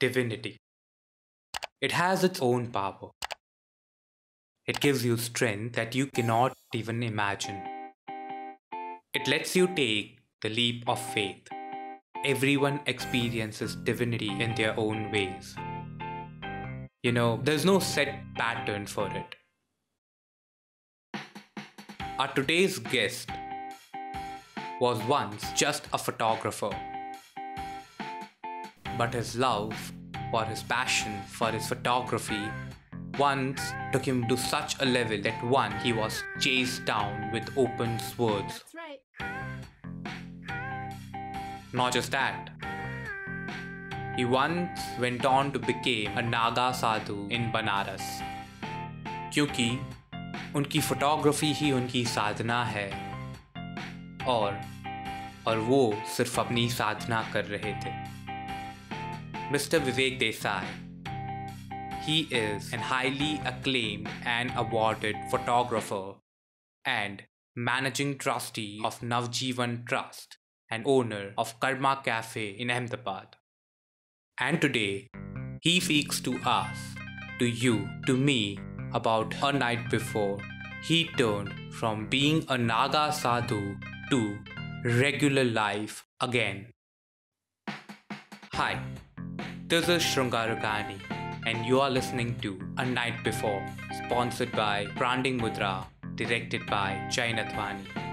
divinity. It has its own power. It gives you strength that you cannot even imagine. It lets you take the leap of faith. Everyone experiences divinity in their own ways. You know, there's no set pattern for it. Our today's guest was once just a photographer But his love for his passion for his photography once took him to such a level that one he was chased down with open swords. That's right. Not just that. He once went on to become a Naga sadhu in Banaras. क्योंकि उनकी photography ही उनकी साधना है और और वो सिर्फ अपनी साधना कर रहे थे Mr. Vivek Desai. He is an highly acclaimed and awarded photographer and managing trustee of Navjivan Trust and owner of Karma Cafe in Ahmedabad. And today, he speaks to us, to you, to me about a night before he turned from being a Naga sadhu to regular life again. Hi, this is Shrungaragani, and you are listening to A Night Before, sponsored by Branding Mudra, directed by Jai Nathwani.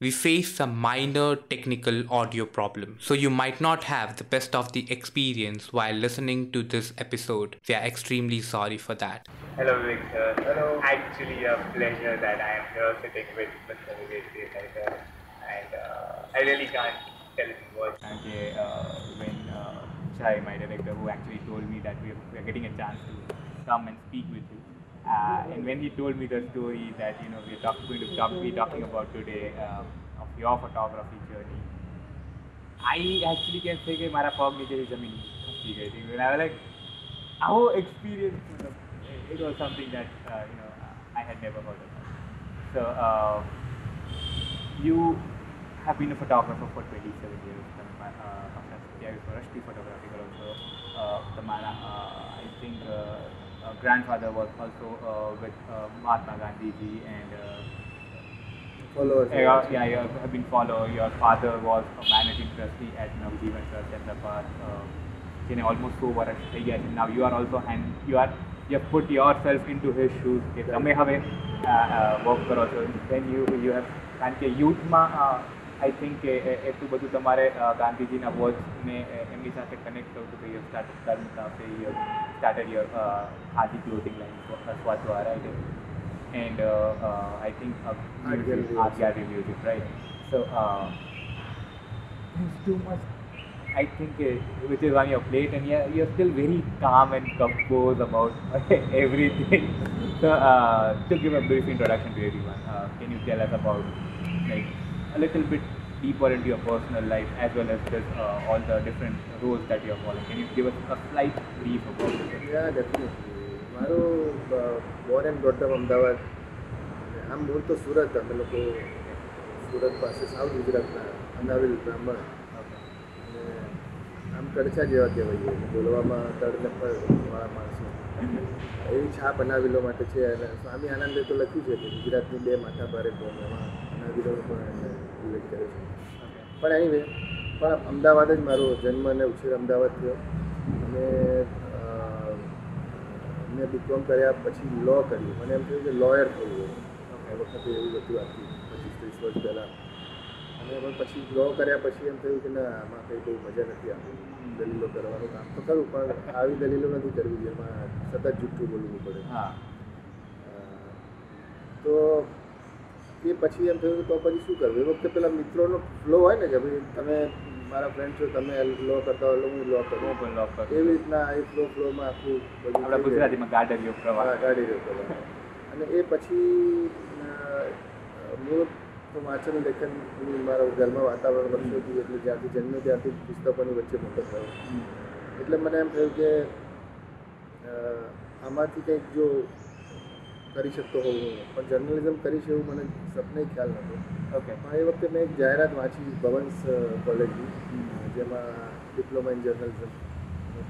We face some minor technical audio problem, so you might not have the best of the experience while listening to this episode. We are extremely sorry for that. Hello, Vivek sir. Hello. Actually, a pleasure that I am here sitting with Mr. Vivek Desai. And uh, I really can't tell it in words. Okay, uh, when uh, Chai, my director, who actually told me that we are, we are getting a chance to come and speak with you. Uh, and when he told me the story that you know we're talk, going to talk, be talking about today um, of your photography journey, I actually can say કે મારા પગ નીચેથી જમીન ખસી ગઈ હતી when I was like આવો experience મતલબ, it was something that uh, you know I had never heard of. So uh, you have been a photographer for 27 years. તમે અ, આપણા સત્યાવીસ વર્ષથી ફોટોગ્રાફી કરો છો અ, તમારા I think Grandfather was also with Mahatma Gandhiji and followers. yeah, yeah, you have been follow. Your father was a managing trustee at Navjeevan Trust Ahmedabad. Uh, જેને almost સો વર્ષ થઈ ગયા છે now you are also hand you are you have put yourself into his shoes કે તમે હવે work કરો છો દેન યુ યુ હેવ કારણ કે યુથમાં આઈ થિંક કે એ- એટલું બધું તમારે અ, ગાંધીજીના વર્ડ્સને એમની સાથે કનેક્ટ થવું હતું કે યુ સ્ટાર્ટ કર્મ સાથે you started your khadi clothing line સ્વાચવા right and uh, uh, I think uh, Art music, gallery art also. gallery music, right? So uh, there's too much. I think uh, which is on your plate, and you're, you're still very calm and composed about everything. So uh, to give a brief introduction to everyone, uh, can you tell us about like a little bit deeper into your personal life as well as this, uh, all the different roles that you are following? Can you give us a slight brief about it? Yeah, definitely. મારું born and brought up Ahmedabad આમ મૂળ તો સુરત અમે લોકો સુરત પાસે south ગુજરાતના અનાવિલ બ્રાહ્મણ અને આમ કડછા જેવા કહેવાય બોલવામાં તડ ને વાળા માણસો એવી છાપ અનાવિલો માટે છે અને સ્વામી આનંદે તો લખ્યું છે કે ગુજરાતની બે માથા ભારે કોમ એમાં અનાવિલોનો પણ ઉલ્લેખ કર્યો છે. પણ એનીવે પણ અમદાવાદ જ મારો જન્મ અને ઉછેર અમદાવાદ થયો. અને મેં બીકોમ કર્યા પછી લો કર્યું. મને એમ થયું કે લોયર થવું હોય એ વખતે એવું હતું આખી પચીસ ત્રીસ વર્ષ પહેલાં. અને પણ પછી લો કર્યા પછી એમ થયું કે ના આમાં કંઈ બહુ મજા નથી આવતી. દલીલો કરવાનું કામ તો કરું પણ આવી દલીલો નથી કરવી જેમાં સતત જૂઠું બોલવું પડે. હા. તો એ પછી એમ થયું કે તો પછી શું કરવું? એ વખતે પેલા મિત્રોનો ફ્લો હોય ને કે ભાઈ તમે મારા ફ્રેન્ડ છો તમે લો કરતા હોય હું લો કરું. પણ લોક કરું. એવી રીતના એ ફ્લો ફ્લોમાં આખું બધું આપણા. ગુજરાતીમાં ગાડરિયો પ્રવાહ. હા, ગાડી રહ્યો પેલા અને એ પછી મૂળ તો વાંચન લેખન મારા ઘરમાં વાતાવરણ વર્ષોથી એટલે જ્યાંથી જન્મ્યો ત્યાંથી પુસ્તકોની વચ્ચે મોટો થયો. એટલે મને એમ થયું કે આમાંથી કંઈક જો કરી શકતો હોઉં પણ જર્નલિઝમ કરીશ એવું મને સપને ખ્યાલ નહોતો. ઓકે પણ એ વખતે મેં એક જાહેરાત વાંચી ભવન્સ કોલેજની જેમાં ડિપ્લોમા ઇન જર્નલિઝમ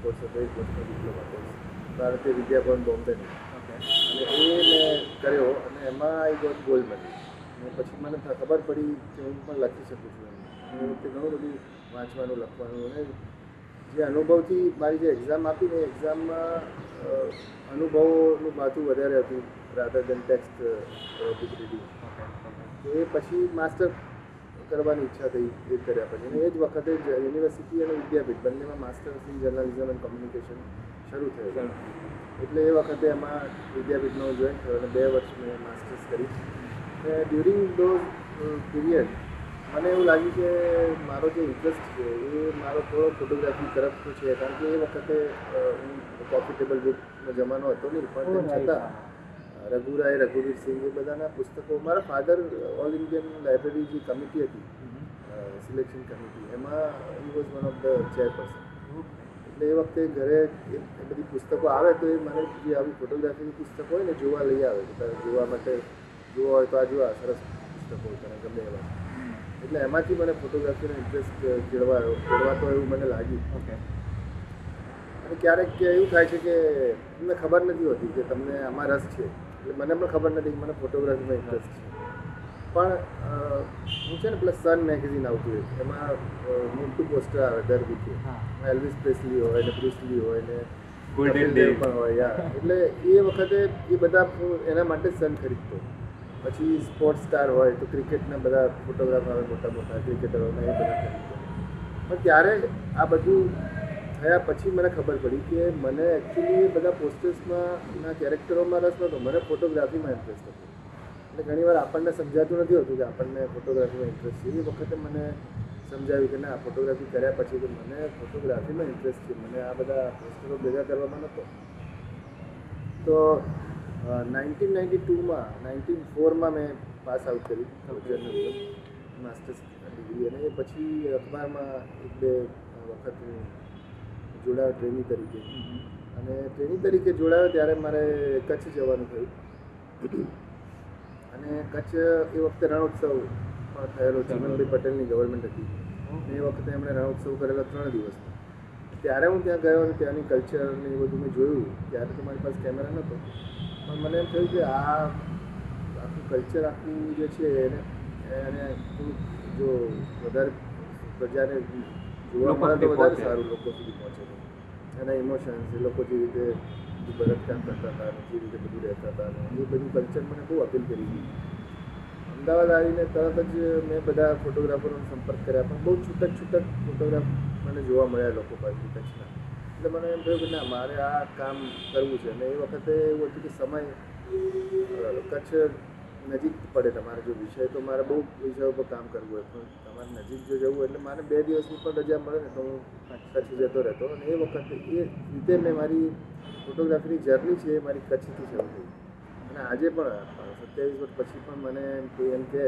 કોર્સ હતો એક વર્ષનો ડિપ્લોમા કોર્સ ભારતીય વિદ્યાભવન બોમ્બેની ઓકે અને એ મેં કર્યો અને એમાં આઈ ગોટ ગોલ્ડ મેડલ અને પછી મને ખબર પડી કે હું પણ લખી શકું છું એમ. એ વખતે ઘણું બધું વાંચવાનું લખવાનું અને જે અનુભવથી મારી જે એક્ઝામ આપી ને એક્ઝામમાં અનુભવોનું માથું વધારે હતું. રાધર દેન ટેક્સ્ટ ઓકે તો એ પછી માસ્ટર કરવાની ઈચ્છા થઈ એ કર્યા પછી. અને એ જ વખતે જ યુનિવર્સિટી અને વિદ્યાપીઠ બંનેમાં masters in journalism and communication શરૂ થયું. એટલે એ વખતે એમાં વિદ્યાપીઠનો જોઈન થયો અને બે વર્ષ મેં માસ્ટર્સ કરી. અને ડ્યુરિંગ ધોઝ પીરિયડ મને એવું લાગ્યું કે મારો જે ઇન્ટરેસ્ટ છે એ મારો થોડો ફોટોગ્રાફી તરફ છે. કારણ કે એ વખતે હું કોફી ટેબલ બુકનો જમાનો હતો નહીં પણ તેમ છતાં રઘુરાય રઘુવીર સિંહ એ બધાના પુસ્તકો. મારા ફાધર ઓલ ઇન્ડિયન લાઇબ્રેરી જે કમિટી હતી સિલેક્શન કમિટી એમાં he was one of the chairperson એટલે એ વખતે ઘરે એ એ બધી પુસ્તકો આવે તો એ મને જે આવી ફોટોગ્રાફીની પુસ્તકો હોય ને જોવા લઈ આવે કે તારે જોવા માટે જોવા હોય તો આ જોવા સરસ પુસ્તકો તને ગમે એવા. એટલે એમાંથી મને ફોટોગ્રાફીનો ઇન્ટરેસ્ટ કેળવાયો કેળવાતો એવું મને લાગ્યું. ઓકે. અને ક્યારેક એવું થાય છે કે તમને ખબર નથી હોતી કે તમને આમાં રસ છે. એટલે મને પણ ખબર નથી મને ફોટોગ્રાફીમાં ઇન્ટરેસ્ટ છે. પણ હું છે ને પેલા સન મેગેઝિન આવતું હોય એમાં મોટું પોસ્ટર આવે દર વીકે હા. એલ્વિસ પ્રેસલી હોય ને બ્રુસલી હોય ને પણ હોય યાર એટલે એ વખતે એ બધા હું એના માટે સન ખરીદતો. પછી સ્પોર્ટ્સ સ્ટાર હોય તો ક્રિકેટના બધા ફોટોગ્રાફ આવે મોટા મોટા ક્રિકેટરોના એ બધા ખરીદતો. પણ ત્યારે આ બધું થયા પછી મને ખબર પડી કે મને એકચ્યુઅલી બધા પોસ્ટર્સમાં ના કેરેક્ટરોમાં રસ નહોતો મને ફોટોગ્રાફીમાં ઇન્ટરેસ્ટ હતો. એટલે ઘણીવાર આપણને સમજાતું નથી હોતું કે આપણને ફોટોગ્રાફીમાં ઇન્ટરેસ્ટ છે. એ વખતે મને સમજાવ્યું કે ના ફોટોગ્રાફી કર્યા પછી કે મને ફોટોગ્રાફીમાં ઇન્ટરેસ્ટ છે. મને આ બધા પોસ્ટરો ભેગા કરવામાં નહોતો તો નાઇન્ટીન નાઇન્ટી ટુમાં નાઇન્ટીન ફોરમાં મેં પાસ આઉટ કરી. જર્નલિઝમ માસ્ટર્સ ડિગ્રી અને એ પછી અખબારમાં એક બે વખત હું જોડાયો ટ્રેનિંગ તરીકે. અને ટ્રેનિંગ તરીકે જોડાયો ત્યારે મારે કચ્છ જવાનું થયું. અને કચ્છ એ વખતે રણોત્સવ પણ થયેલો ચિમનભાઈ પટેલની ગવર્મેન્ટ હતી. એ વખતે એમણે રણોત્સવ કરેલો ત્રણ દિવસ. ત્યારે હું ત્યાં ગયો અને ત્યાંની કલ્ચરને એ બધું મેં જોયું. ત્યારે તો મારી પાસે કેમેરા નહોતો પણ મને એમ થયું કે આ આખું કલ્ચર આખું જે છે એને એને જો વધારે પ્રજાને લોકો મળે તો સુધી વધારે પહોંચે. સારું લોકો સુધી પહોંચે એના ઇમોશન્સ એ લોકો જે રીતે ભરતકામ કરતા હતા જે રીતે બધું રહેતા હતા એ બધું કલ્ચર મને બહુ અપીલ કરી હતી અમદાવાદ આવીને તરત જ મેં બધા ફોટોગ્રાફરોનો સંપર્ક કર્યા પણ બહુ છૂટક છૂટક ફોટોગ્રાફ મને જોવા મળ્યા લોકો પાસે કચ્છના એટલે મને એમ થયું કે ના મારે આ કામ કરવું છે. અને એ વખતે એવું હતું કે સમય કચ્છ નજીક પડે તમારે જો વિષય તો મારે બહુ વિષયો પર કામ કરવું હોય. પણ તમારે નજીક જો જવું એટલે મારે બે દિવસની પણ રજા મળે ને તો હું કચ્છ જતો રહેતો. અને એ વખતે એ રીતે મેં મારી ફોટોગ્રાફીની જર્ની છે એ મારી કચ્છથી શરૂ થઈ. અને આજે પણ સત્યાવીસ વર્ષ પછી પણ મને એમ કોઈ એમ કહે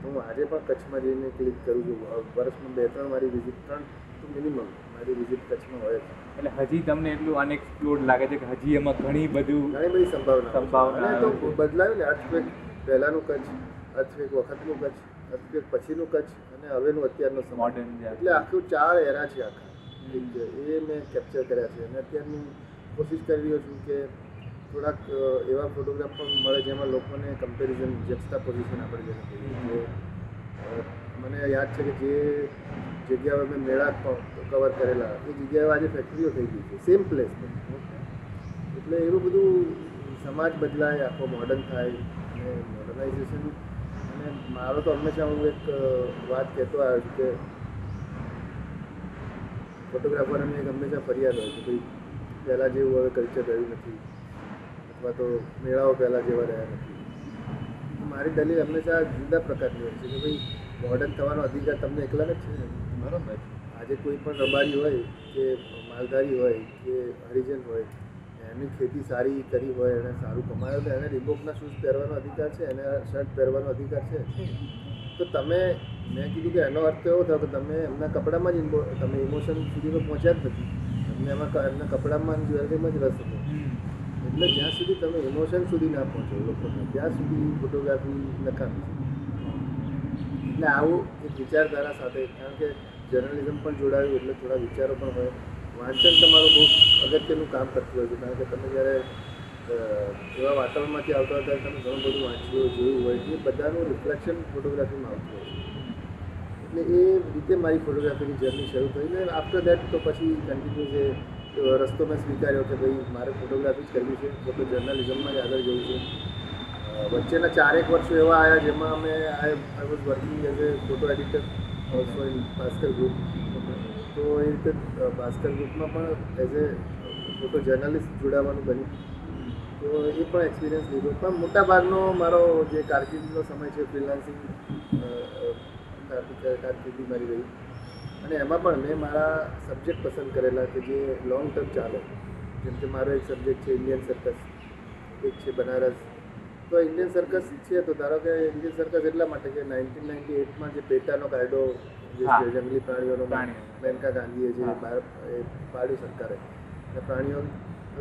તો હું આજે પણ કચ્છમાં જઈને ક્લિક કરું છું. વર્ષમાં બે ત્રણ મારી વિઝિટ ત્રણ તો મિનિમમ મારી વિઝિટ કચ્છમાં હોય છે. એટલે હજી તમને એટલું અનએક્સપ્લોર્ડ લાગે છે કે હજી એમાં ઘણી બધું ઘણી બધી સંભાવના સંભાવના તો બદલાયું ને અર્થક્વેક પહેલાંનું કચ્છ અર્થક્વેક વખતનું કચ્છ અર્થક્વેક પછીનું કચ્છ અને હવેનું અત્યારનું Modern એટલે આખું ચાર એરા છે આખા. એ મેં કેપ્ચર કર્યા છે. અને અત્યારની કોશિશ કરી રહ્યો છું કે થોડાક એવા ફોટોગ્રાફ પણ મળે જેમાં લોકોને કમ્પેરિઝન જેક્સ્ટા પોઝિશન આપણે જેને મને યાદ છે કે જે જગ્યાઓ મેં મેળા કવર કરેલા. એ જગ્યાએ આજે ફેક્ટરીઓ થઈ ગઈ છે. સેમ પ્લેસ એટલે એવું બધું સમાજ બદલાય આખો મોડર્ન થાય. અને મોડર્નાઇઝેશન અને મારો તો હંમેશા હું એક વાત કહેતો આવ્યો છું કે ફોટોગ્રાફરોની એક હંમેશા ફરિયાદ હોય કે ભાઈ પહેલાં જેવું હવે કલ્ચર રહ્યું નથી. અથવા તો મેળાઓ પહેલાં જેવા રહ્યા નથી. મારી દલીલ હંમેશા જુદા પ્રકારની હોય છે કે ભાઈ મોડર્ન થવાનો અધિકાર તમને એકલા જ છે? ને બરોબર. આજે કોઈ પણ રબારી હોય કે માલધારી હોય કે હરિજન હોય એમની ખેતી સારી કરી હોય એને સારું કમાયો તો એને રીબોકના શૂઝ પહેરવાનો અધિકાર છે, એને શર્ટ પહેરવાનો અધિકાર છે. તો તમે, મેં કીધું કે એનો અર્થ એવો થયો કે તમે એમના કપડામાં જ તમે ઇમોશન સુધી તો પહોંચ્યા જ નથી. તમને એમાં એમના કપડામાં જ્વેલરીમાં જ રસ હતો. એટલે જ્યાં સુધી તમે ઇમોશન સુધી ના પહોંચો લોકોને, ત્યાં સુધી ફોટોગ્રાફી નકામી. છે એટલે આવું એક વિચારધારા સાથે, કારણ કે જર્નલિઝમ પણ જોડાયું, એટલે થોડા વિચારો પણ હોય. વાંચન તમારું બહુ અગત્યનું કામ કરતું હોય છે. કારણ કે તમે જ્યારે એવા વાતાવરણમાંથી આવતા હતા, તમે ઘણું બધું વાંચ્યું જોયું હોય, એ બધાનું રિફ્લેક્શન ફોટોગ્રાફીમાં આવતું હોય એટલે એ રીતે મારી ફોટોગ્રાફીની જર્ની શરૂ થઈ ને આફ્ટર દેટ તો પછી કન્ટિન્યુ તો રસ્તો મેં સ્વીકાર્યો કે ભાઈ મારે ફોટોગ્રાફી જ કરવી છે ફોટો જર્નલિઝમમાં જ આગળ જવું છે. વચ્ચેના ચારેક વર્ષો એવા આવ્યા જેમાં અમે I I was working as a photo editor also in Bhaskar group તો એ રીતે ભાસ્કર ગ્રુપમાં પણ એઝ એ ફોટો જર્નલિસ્ટ જોડાવાનું બન્યું. તો એ પણ એક્સપિરિયન્સ લીધો. પણ મોટા ભાગનો મારો જે કારકિર્દીનો સમય છે ફ્રીલાન્સિંગ કારકિર્દી મારી રહી. અને એમાં પણ મેં મારા સબ્જેક્ટ પસંદ કરેલા કે જે લોંગ ટર્મ ચાલે. જેમ કે મારો એક સબ્જેક્ટ છે ઇન્ડિયન સર્કસ એક છે બનારસ તો ઇન્ડિયન સર્કસ છે, તો ધારો કે ઇન્ડિયન સર્કસ એટલા માટે કે નાઇન્ટીન નાઇન્ટી એટમાં જે પેટાનો કાયદો જે જંગલી પ્રાણીઓનો પ્રાણીઓ. મેનકા ગાંધીએ જે એ પાડ્યું સરકારે. અને પ્રાણીઓ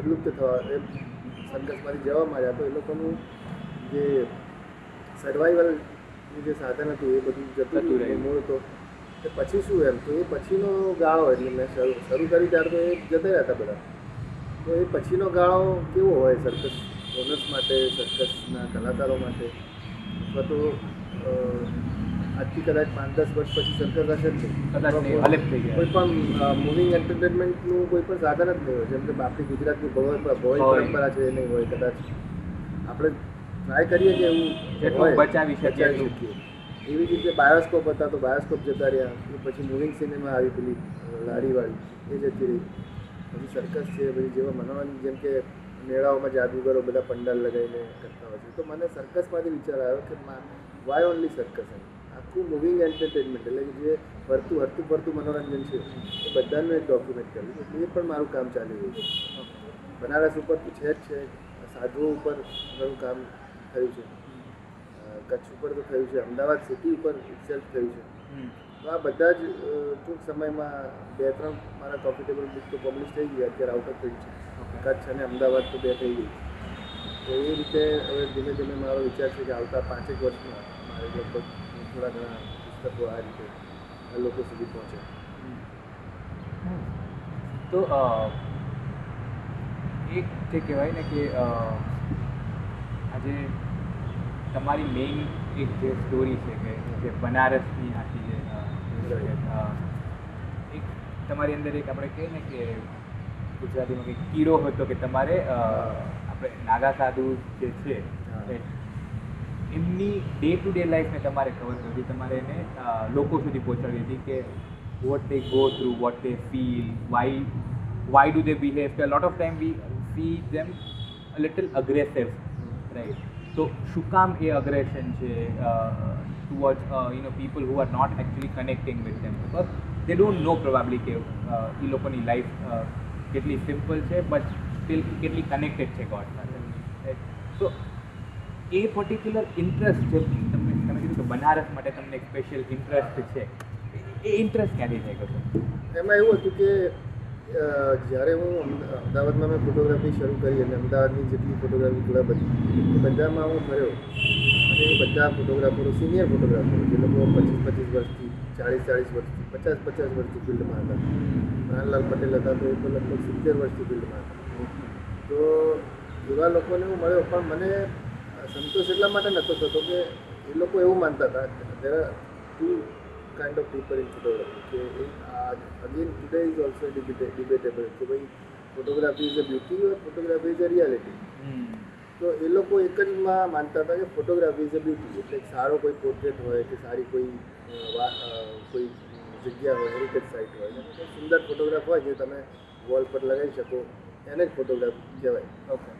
લુપ્ત થવા એ સંઘર્ષમાંથી જવા માંડ્યા તો એ લોકોનું જે સર્વાઈવલ જે સાધન હતું એ બધું જતું રહ્યું. મૂળ તો. એ પછી શું એમ? તો એ પછીનો ગાળો એટલે મેં શરૂ શરૂ કરી ત્યારે તો એ જતા રહ્યા હતા બધા. તો એ પછીનો ગાળો કેવો હોય સર્કસ ઓનર્સ માટે સર્કસના કલાકારો માટે? અથવા તો આજથી કદાચ પાંચ દસ વર્ષ પછી સર્કસ હશે જ નહીં. કોઈ પણ મૂવિંગ એન્ટરટેનમેન્ટનું કોઈ પણ સાધન જ નહીં હોય. જેમ કે આપણી ગુજરાતની ભોય. પરંપરા છે એ નહીં હોય કદાચ. આપણે ટ્રાય કરીએ કે એવું બચાવી શકીએ એવી જ રીતે બાયોસ્કોપ હતા તો બાયોસ્કોપ જતા રહ્યા. પછી મૂવિંગ સિનેમા આવી પેલી લારીવાળી. એ જતી રહી. પછી સર્કસ છે પછી જેવા મનોરંજન જેમ કે મેળાઓમાં જાદુગરો બધા પંડાલ લગાવીને કરતા હોય છે. તો મને સર્કસમાંથી વિચાર આવ્યો કે વાય ઓનલી સર્કસ એમ? આખું મૂવિંગ એન્ટરટેનમેન્ટ એટલે કે જે ફરતું હરતું ફરતું મનોરંજન છે એ બધાનું એક ડોક્યુમેન્ટ કરવું એટલે એ પણ મારું કામ ચાલી રહ્યું છે. બનારસ ઉપર તો છે જ છે. સાધુઓ ઉપર ઘણું કામ થયું છે. કચ્છ ઉપર તો થયું છે. અમદાવાદ સિટી ઉપર ઇટસેલ્ફ થયું છે. તો આ બધા જ ટૂંક સમયમાં બે ત્રણ મારા કોમ્પિટેબલ બુક તો પબ્લિશ થઈ ગયા. અત્યારે આઉટ ઓફ પ્રિન્ટ છે. કચ્છ અને અમદાવાદ તો બે થઈ ગઈ. તો એ રીતે હવે ધીમે ધીમે મારો વિચાર છે કે આવતા પાંચેક વર્ષમાં મારે લગભગ થોડા ઘણા પુસ્તકો આ રીતે લોકો સુધી પહોંચે. તો એક જે કહેવાય ને કે આજે તમારી મેઇન એક જે સ્ટોરી છે કે જે બનારસની આખી જે એક તમારી અંદર એક આપણે કહીએ ને કે ગુજરાતીમાં કંઈક કીડો હતો કે તમારે આપણે નાગા સાધુ જે છે એમની ડે ટુ ડે લાઈફને તમારે ખબર કરવી તમારે એને લોકો સુધી પહોંચાડવી હતી કે they go through, what they feel, why why do they behave? A lot of time we see them a little aggressive, right? So શું કામ એ aggression છે uh, uh, you know people who are not actually connecting with them because they don't know probably કે uh, એ લોકોની life કેટલી simple છે but still કેટલી connected છે God સાથે right? એ પર્ટિક્યુલર ઇન્ટરેસ્ટ જે તમે તમે કીધું કે બનારસ માટે તમને એક સ્પેશિયલ ઇન્ટરેસ્ટ છે. એ ઇન્ટરેસ્ટ ક્યાંથી થઈ ગયો એમાં એવું હતું કે જ્યારે હું અમદાવાદમાં મેં ફોટોગ્રાફી શરૂ કરી અને અમદાવાદની જેટલી ફોટોગ્રાફી ક્લબ હતી, એ બધામાં હું ફર્યો. અને બધા ફોટોગ્રાફરો સિનિયર ફોટોગ્રાફરો જે લોકો પચીસ પચીસ વર્ષથી, ચાળીસ ચાળીસ વર્ષથી, પચાસ પચાસ વર્ષથી ફિલ્ડમાં હતા. નાનલાલ પટેલ હતા તો એ તો લગભગ સિત્તેર વર્ષથી ફિલ્ડમાં હતા. તો એવા લોકોને હું મળ્યો, પણ મને સંતોષ એટલા માટે નહોતો થતો કે એ લોકો એવું માનતા હતા there are two kind of people in photography કે again today is also debatable કે ભાઈ photography is a beauty or photography is a reality તો એ લોકો એક જ માં માનતા હતા કે ફોટોગ્રાફી ઇઝ અ બ્યુટી એટલે સારો કોઈ પોર્ટ્રેટ હોય કે સારી કોઈ વા- કોઈ જગ્યા હોય હેરિટેજ સાઇટ હોય સુંદર ફોટોગ્રાફ હોય જે તમે વોલ પર લગાવી શકો એને જ ફોટોગ્રાફ કહેવાય. ઓકે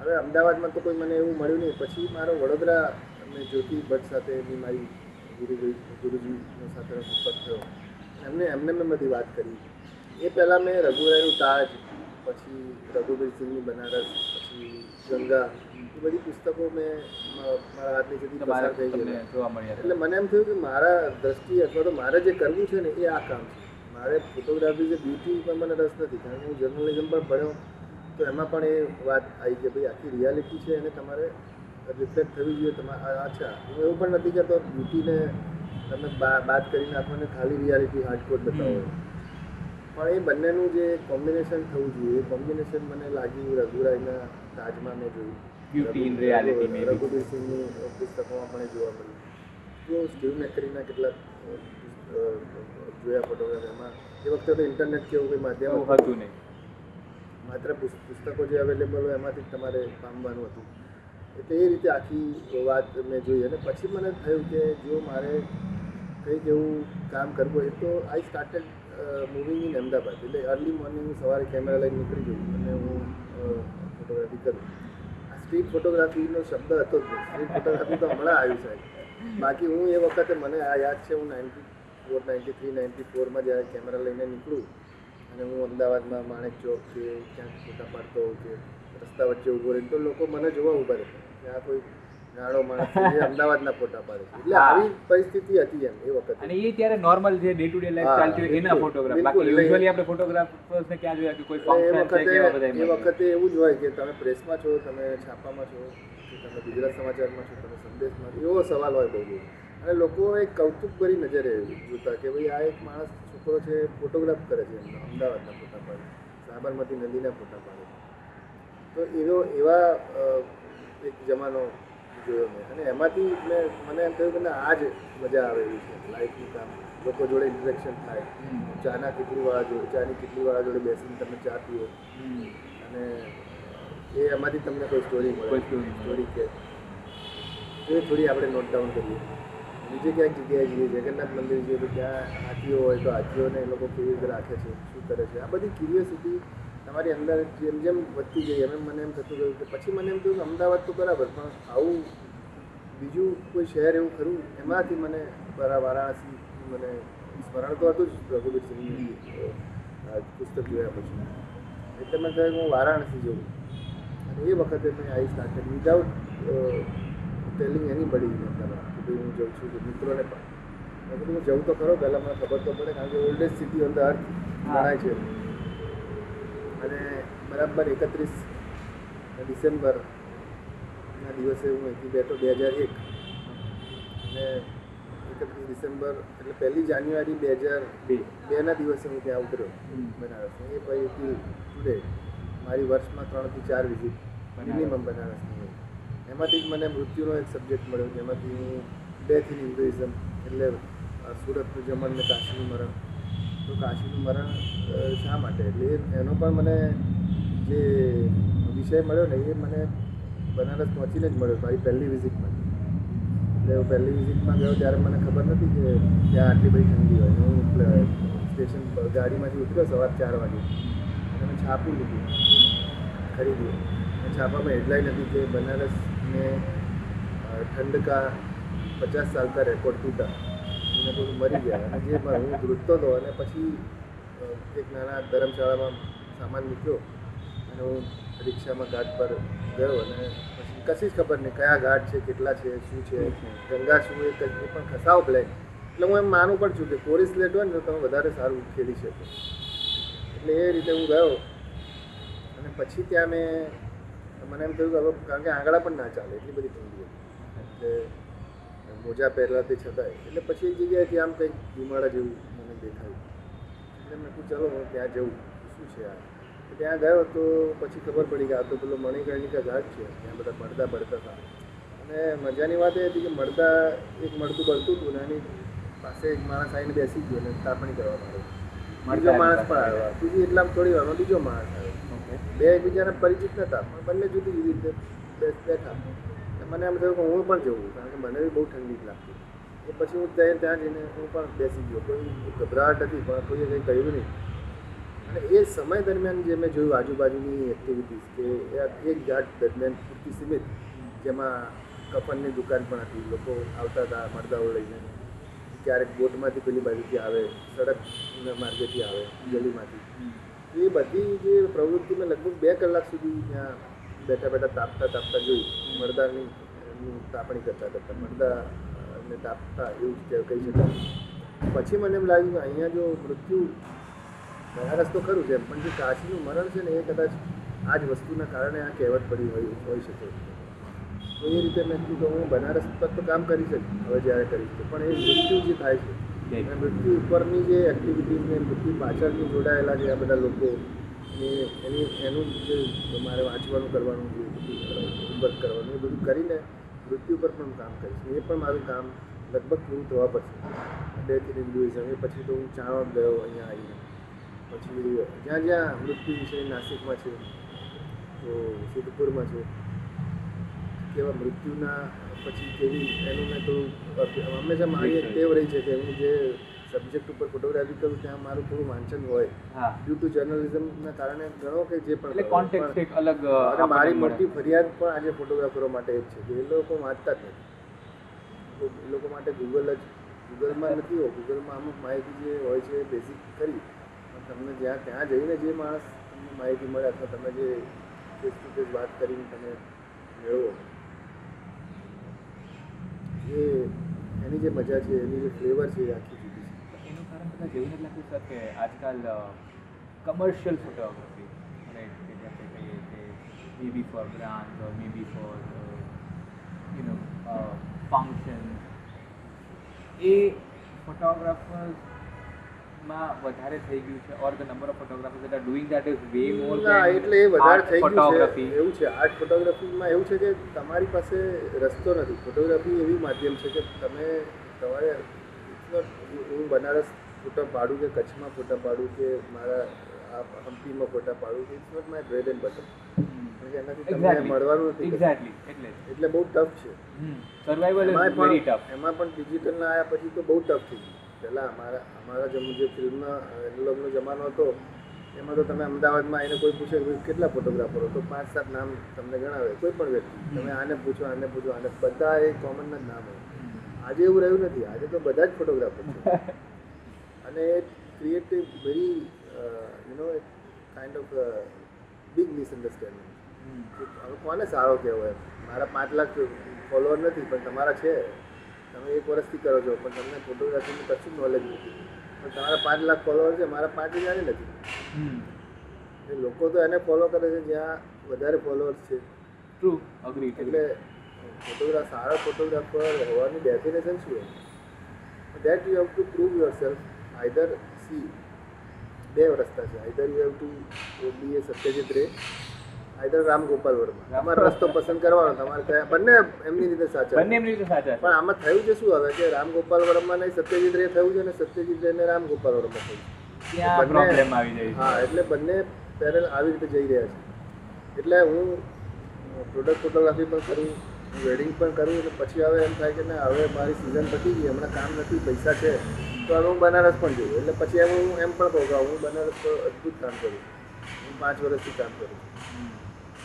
હવે અમદાવાદમાં તો કોઈ મને એવું મળ્યું નહીં. પછી મારો વડોદરા અને જ્યોતિ ભટ્ટ સાથેની મારી ગુરુજી ગુરુજીનો સાથે સંપર્ક થયો એમને એમને મેં બધી વાત કરી. એ પહેલાં મેં રઘુરાયનું તાજ પછી રઘુબીર સિંહની બનારસ પછી ગંગા એ બધી પુસ્તકો મેં મારા હાથ નીચેથી પસાર થઈ ગયેલા. જોવા મળ્યા એટલે મને એમ થયું કે મારા દ્રષ્ટિ અથવા તો મારે જે કરવું છે ને એ આ કામ છે. મારે ફોટોગ્રાફી જે બ્યુટીમાં મને રસ નથી કારણ કે હું જર્નલિઝમ પણ ભણ્યો. તો એમાં પણ એ વાત આવી કે ભાઈ આખી રિયાલિટી છે એને તમારે રિફ્લેક્ટ થવી જોઈએ તમારે અચ્છા હું એવું પણ નથી કહેતો બ્યુટીને તમે બાદ કરીને આપણને ખાલી રિયાલિટી હાર્ડકોટ બતાવો. પણ એ બંનેનું જે કોમ્બિનેશન થવું જોઈએ એ કોમ્બિનેશન મને લાગ્યું રઘુરાયના તાજમાં મેં જોયું. Reality maybe. રઘુબીર સિંહની પુસ્તકોમાં પણ જોવા મળ્યું. તો સ્ટીવ મેકરીના કેટલાક જોયા ફોટોગ્રાફ એમાં. એ વખતે તો ઇન્ટરનેટ કે એવું કંઈ માધ્યમ હતું નહીં? માત્ર પુસ્તકો જે અવેલેબલ હોય એમાંથી તમારે પામવાનું હતું. એટલે એ રીતે આખી વાત મેં જોઈ અને પછી મને થયું કે જો મારે કંઈક એવું કામ કરવું હોય તો I started moving in Ahmedabad. એટલે અર્લી મોર્નિંગ સવારે કેમેરા લઈને નીકળી ગયું અને હું ફોટોગ્રાફી કરું. આ સ્ટ્રીટ ફોટોગ્રાફીનો શબ્દ હતો જ સ્ટ્રીટ ફોટોગ્રાફી તો હમણાં આવ્યું સાહેબ બાકી હું એ વખતે મને આ યાદ છે, હું ninety four ninety three ninety ફોરમાં જ્યારે કેમેરા લઈને નીકળું અને હું અમદાવાદમાં માણેક ચોક છે ક્યાંક ફોટા પાડતો હોઉં કે રસ્તા વચ્ચે ઊભો રહીને તો લોકો મને જોવા ઊભા રહે. કે આ કોઈ નાનો માણસ છે અમદાવાદના ફોટા પાડે છે. એટલે આવી પરિસ્થિતિ હતી એમ એ વખતે. અને એ ત્યારે નોર્મલ જે ડે ટુ ડે લાઈફ ચાલતી હોય એના ફોટોગ્રાફ બાકી યુઝ્યુઅલી આપણે ફોટોગ્રાફર્સને ક્યાં જોયા કે કોઈ ફંક્શન છે કે એવા વખતે બધા એ વખતે એવું જ હોય કે તમે પ્રેસમાં છો તમે છાપામાં છો કે તમે ગુજરાત સમાચારમાં છો તમે સંદેશમાં એવો સવાલ હોય બહુ અને લોકો એક કૌતુકભરી નજરે જોતા કે ભાઈ આ એક માણસ છોકરો છે ફોટોગ્રાફ કરે છે અમદાવાદના ફોટા પાડે સાબરમતી નદીના ફોટા પાડે તો એવો એવા એક જમાનો જોયો મેં. અને એમાંથી મેં મને એમ થયું કે ના આ જ મજા આવે એવી છે. લાઈફનું કામ લોકો જોડે ઇન્ટરેક્શન થાય. ચાના કેટલીવાળા જોડે ચાની કેટલીવાળા જોડે બેસીને તમે ચા પીઓ. અને એ એમાંથી તમને કોઈ સ્ટોરી મળે. સ્ટોરી કે. એ થોડી આપણે નોટ ડાઉન કરીએ. બીજે ક્યાંક જગ્યાએ જઈએ? જગન્નાથ મંદિર જઈએ તો ત્યાં હાથીઓ હોય તો હાથીઓને એ લોકો કેવી રીતે રાખે છે? શું કરે છે? આ બધી ક્યુરિયોસિટી તમારી અંદર જેમ જેમ વધતી ગઈ, એમ એમ મને એમ થતું ગયું કે પછી મને એમ થયું કે અમદાવાદ તો બરાબર, પણ આવું બીજું કોઈ શહેર એવું ખરું? એમાંથી મને વારાણસી મને સ્મરણ તો હતું જ રઘુબીર સિંહની પુસ્તક જોયા પછી. એટલે મને થયું હું વારાણસી જઉં. અને એ વખતે મેં I started without telling anybody મેં ભાઈ હું જઉં છું કે મિત્રોને પણ. મેં કીધું હું જઉં તો ખરો પહેલાં મને ખબર તો પડે કારણ કે oldest city on the earth ગણાય છે. અને બરાબર એકત્રીસ ડિસેમ્બરના દિવસે હું અહીંથી બેઠો બે હજાર એક. અને એકત્રીસ ડિસેમ્બર એટલે પહેલી જાન્યુઆરી બે હજાર બે. બેના દિવસે હું ત્યાં ઉતર્યો. બનારસ એ પછી ટુડે મારી વર્ષમાં ત્રણથી ચાર વિઝિટ મિનિમમ બનારસની એમાંથી જ મને મૃત્યુનો એક સબ્જેક્ટ મળ્યો, જેમાંથી હું ડેથ ઇન હિન્દુઇઝમ એટલે સુરતનું જમણ ને કાશીનું મરણ. તો કાશીનું મરણ શા માટે? એટલે એનો પણ મને જે વિષય મળ્યો ને, એ મને બનારસ પહોંચીને જ મળ્યો, મારી પહેલી વિઝિટમાં. એટલે હું પહેલી વિઝિટમાં ગયો ત્યારે મને ખબર નથી કે ત્યાં આટલી બધી ઠંડી હોય. હું સ્ટેશન ગાડીમાંથી ઉતર્યો સવાર ચાર વાગે. અને મેં છાપું લીધું, ખરીદ્યું. છાપામાં હેડલાઇન હતી કે બનારસને અ, ठंड का પચાસ સાલ કા રેકોર્ડ તૂટા. એને થોડું મરી ગયા અને જે હું ધ્રુજતો હતો અને પછી એક નાના ધર્મશાળામાં સામાન મૂક્યો અને હું રિક્ષામાં ઘાટ પર ગયો અને પછી કશી જ ખબર નહીં કયા ઘાટ છે કેટલા છે શું છે ગંગા શું એ કંઈ પણ ખસાવ બ્લેક એટલે હું એમ માનું પણ છું કે કોરી સ્લેટ હોય ને તો તમે વધારે સારું ખેલી શકો. એટલે એ રીતે હું ગયો અને પછી ત્યાં મેં મને એમ થયું કે હવે કારણ કે આંગળા પણ ના ચાલે એટલી બધી ઠંડી હતી. એટલે મોજા પહેરવાથી છતાંય. એટલે પછી એક જગ્યાએથી આમ કંઈક ધુમાડા જેવું મને દેખાયું. એટલે મેં કહ્યું ચલો હું ત્યાં જઉં. શું છે આ? તો ત્યાં ગયો તો પછી ખબર પડી કે આ તો પેલો મણિકર્ણિકા ઘાટ છે. ત્યાં બધા મળતા પડતા હતા. અને મજાની વાત એ હતી કે મળતા એક મળતું બળતું હતું ને એની પાસે એક માણસ આવીને બેસી ગયો અને તાપણી કરવા માંડ્યો બીજો માણસ પણ આવ્યો. બીજી એટલામાં થોડી વારમાં બીજો માણસ આવ્યો. બે એકબીજાને પરિચિત નહોતા પણ બંને જુદી જુદી રીતે બેઠા. મને એમ થયું કે હું પણ જવું, કારણ કે મને બી બહુ ઠંડી લાગતી. એ પછી હું ત્યાં ત્યાં જઈને હું પણ બેસી ગયો. કોઈ ગભરાટ હતી પણ કોઈએ કંઈ કહ્યું નહીં. અને એ સમય દરમિયાન જે મેં જોયું આજુબાજુની એક્ટિવિટીઝ કે એક ઘાટ દરમિયાન પૂરતી સીમિત, જેમાં કફનની દુકાન પણ હતી. લોકો આવતા હતા મરદાઓ લઈને. ક્યારેક બોટમાંથી પેલી બાજુથી આવે, સડક માર્ગેથી આવે, ગલીમાંથી. એ બધી જે પ્રવૃત્તિ મેં લગભગ બે કલાક સુધી ત્યાં બેઠા બેઠા તાપતા તાપતા જોઈ. મરદાની તાપણી કરતા કરતા મરદા ને તાપતા એવું કહી શકાય. પછી મને એમ લાગ્યું કે અહીંયા જો મૃત્યુ બનારસ તો ખરું છે, પણ જે કાશીનું મરણ છે ને એ કદાચ આ જ વસ્તુના કારણે આ કહેવત પડી હોય હોઈ શકે. તો એ રીતે મેં કીધું કે હું બનારસ પર તો કામ કરી શકું, હવે જ્યારે કરીશ પણ એ મૃત્યુ જે થાય છે મૃત્યુ ઉપરની જે એક્ટિવિટીઝ ને મૃત્યુ પાછળની જોડાયેલા છે આ બધા લોકો ને એની, એનું જે મારે વાંચવાનું, કરવાનું, જે વર્ક કરવાનું, એ બધું કરીને મૃત્યુ પર પણ કામ કરીશ. એ પણ મારું કામ લગભગ પૂરું થવા પછી. ડેથ ઇન હિન્દુઇઝમ એ પછી તો હું ચાણવા ગયો અહીંયા આવીને. પછી જ્યાં જ્યાં મૃત્યુ વિશે નાસિકમાં છે, તો સિદ્ધપુરમાં છે. કેવા મૃત્યુના પછી કેવી એનું મેં થોડું હંમેશા મારી એક ટેવ રહી છે કે હું જે સબ્જેક્ટ ઉપર ફોટોગ્રાફી કરું ત્યાં મારું થોડું વાંચન હોય. ડ્યુ ટુ જર્નલિઝમના કારણે ગણો કે જે પણ કોન્ટેક્ટ એક અલગ અને મારી મળતી ફરિયાદ પણ આજે ફોટોગ્રાફરો માટે જ છે. કે એ લોકો વાંચતા જ નથી. એ લોકો માટે ગૂગલ જ ગૂગલમાં નથી હોય ગૂગલમાં અમુક માહિતી જે હોય છે બેઝિક કરી પણ તમને જ્યાં ત્યાં જઈને જે માણસ માહિતી મળે અથવા તમે જે ફેસ ટુ ફેસ વાત કરીને તમે મેળવો. એ એની જે મજા છે, એની જે ફ્લેવર છે એ આખી જુદી છે. એનું કારણ બધા જેવું નથી લાગતું સર કે આજકાલ કમર્શિયલ ફોટોગ્રાફી કે may be for brand or may be for you know function એ ફોટોગ્રાફર્સમાં વધારે થઈ ગયું છે or the number of photographers that are doing that is way more ના એટલે એ વધારે થઈ ગયું છે. એવું છે. આર્ટ ફોટોગ્રાફીમાં એવું છે કે તમારી પાસે રસ્તો નથી. ફોટોગ્રાફી એવી માધ્યમ છે કે તમે તમારે હું બનારસ ફોટા પાડું કે કચ્છમાં ફોટા પાડું કે મારા આ હમ્પીમાં ફોટા પાડું it's not my bread and butter. એનાથી તમને મળવાનું નથી. એટલે. એટલે બહુ ટફ છે. સર્વાઈવલ ઇઝ એમાં વેરી પણ ટફ એમાં પણ ડિજિટલના આવ્યા પછી તો બહુ ટફ થઈ ગયું. પહેલાં અમારા અમારા જેમ જે ફિલ્મના એનલોગનો જમાનો હતો એમાં તો તમે અમદાવાદમાં આવીને કોઈ પૂછે કેટલા ફોટોગ્રાફરો તો પાંચ સાત નામ તમને ગણાવે કોઈ પણ વ્યક્તિ. તમે આને પૂછો આને પૂછો આને બધા એ કોમન જ નામ હોય. આજે એવું રહ્યું નથી. આજે તો બધા જ ફોટોગ્રાફર છે. અને એ create very you know kind of big misunderstanding હવે કોને સારો કહેવાય? મારા પાંચ લાખ ફોલોઅર નથી પણ તમારા છે. તમે એક વર્ષથી કરો છો પણ તમને ફોટોગ્રાફીનું કશું નોલેજ નથી. પણ તમારા પાંચ લાખ ફોલોઅર છે મારા પાંચ હજાર નથી. લોકો તો એને ફોલો કરે છે જ્યાં વધારે ફોલોઅર્સ છે. ટ્રુ અગ્રી એટલે ફોટોગ્રાફ સારા ફોટોગ્રાફર હોવાની ડેફિનેશન શું that you have to prove yourself either see બે રસ્તા છે. Either you have to be a Satyajit Ray either Ram Gopal Verma. તમારે રસ્તો પસંદ કરવાનો તમારે કયા બંને એમની રીતે સાચા બંને એમની રીતે સાચા પણ આમાં થયું છે શું હવે? કે રામ ગોપાલ વર્મા ને સત્યજીત રે થયું છે અને સત્યજીત રે ને રામ ગોપાલ વર્મા થયું ત્યાં પ્રોબ્લેમ આવી જાય હા એટલે બંને પેરેલ આવી રીતે જઈ રહ્યા છે. એટલે હું પ્રોડક્ટ ફોટોગ્રાફી પણ કરું વેડિંગ પણ કરું અને પછી હવે એમ થાય કે ના હવે મારી સિઝન પતી ગઈ હમણાં કામ નથી પૈસા છે તો હવે હું બનારસ પણ જઉં. એટલે પછી એમ હું એમ પણ કહું કે હું બનારસ તો અદ્ભુત કામ કરું. પાંચ વર્ષથી કામ કરું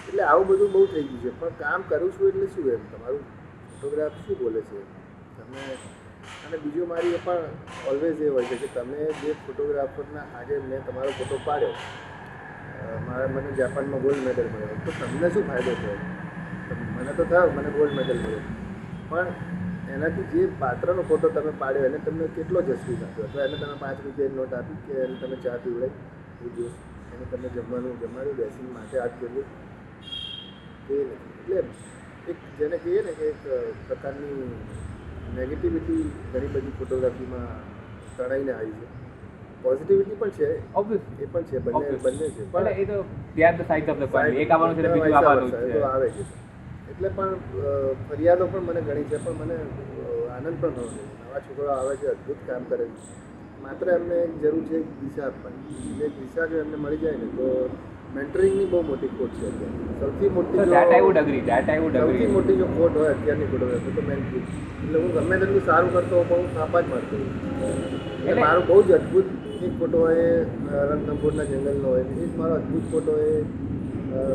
એટલે આવું બધું બહુ થઈ ગયું છે. પણ કામ કરું છું એટલે શું એમ? તમારું ફોટોગ્રાફ શું બોલે છે? તમે અને બીજું મારી પણ ઓલવેઝ એ હોય છે કે તમે જે ફોટોગ્રાફરના આજે મેં તમારો ફોટો પાડ્યો મારા મને જાપાનમાં ગોલ્ડ મેડલ મળ્યો. તો તમને શું ફાયદો થયો? મને તો થયો, મને ગોલ્ડ મેડલ મળ્યો. પણ એનાથી જે પાત્રનો ફોટો તમે પાડ્યો, એને તમને કેટલો જસ્ટિસ આપ્યો? અથવા એને તમે પાંચ રૂપિયાની નોટ આપી કે એને તમે ચા પીવડાવી? એ એને તમે જમવાનું જમાડ્યું બેસીને માટે હાથ કર્યું એ નથી. એટલે એક જેને કહીએ ને કે એક પ્રકારની નેગેટિવિટી ઘણી બધી ફોટોગ્રાફીમાં તણાઈને આવી છે. પોઝિટિવિટી પણ છે. ઓબ્વિયસલી એ પણ છે. બંને બંને છે. પણ એ તો ત્યાં ધ ઓફ ધ કોઈન એક આવવાનું છે બીજું આવવાનું છે. આવે છે. એટલે પણ ફરિયાદો પણ મને ઘણી છે. પણ મને આનંદ પણ થયો છે. નવા છોકરાઓ આવે છે અદ્ભુત કામ કરે છે. માત્ર એમને એક જરૂર છે એક દિશા આપવાની. એક દિશા જો એમને મળી જાય ને તો મેન્ટરિંગની બહુ મોટી ખોટ છે સૌથી મોટી જો- I સૌથી મોટી જો ખોટ હોય અત્યારની ફોટોગ્રાફી તો મેન્ટરિંગ એટલે હું ગમે તેટલું સારું કરતો હોઉં પણ હું થાપા જ મારતો એટલે મારો બહુ જ અદ્ભુત એક ફોટો હોય એ રણથંભોરના જંગલનો હોય એક મારો અદ્ભુત ફોટો એ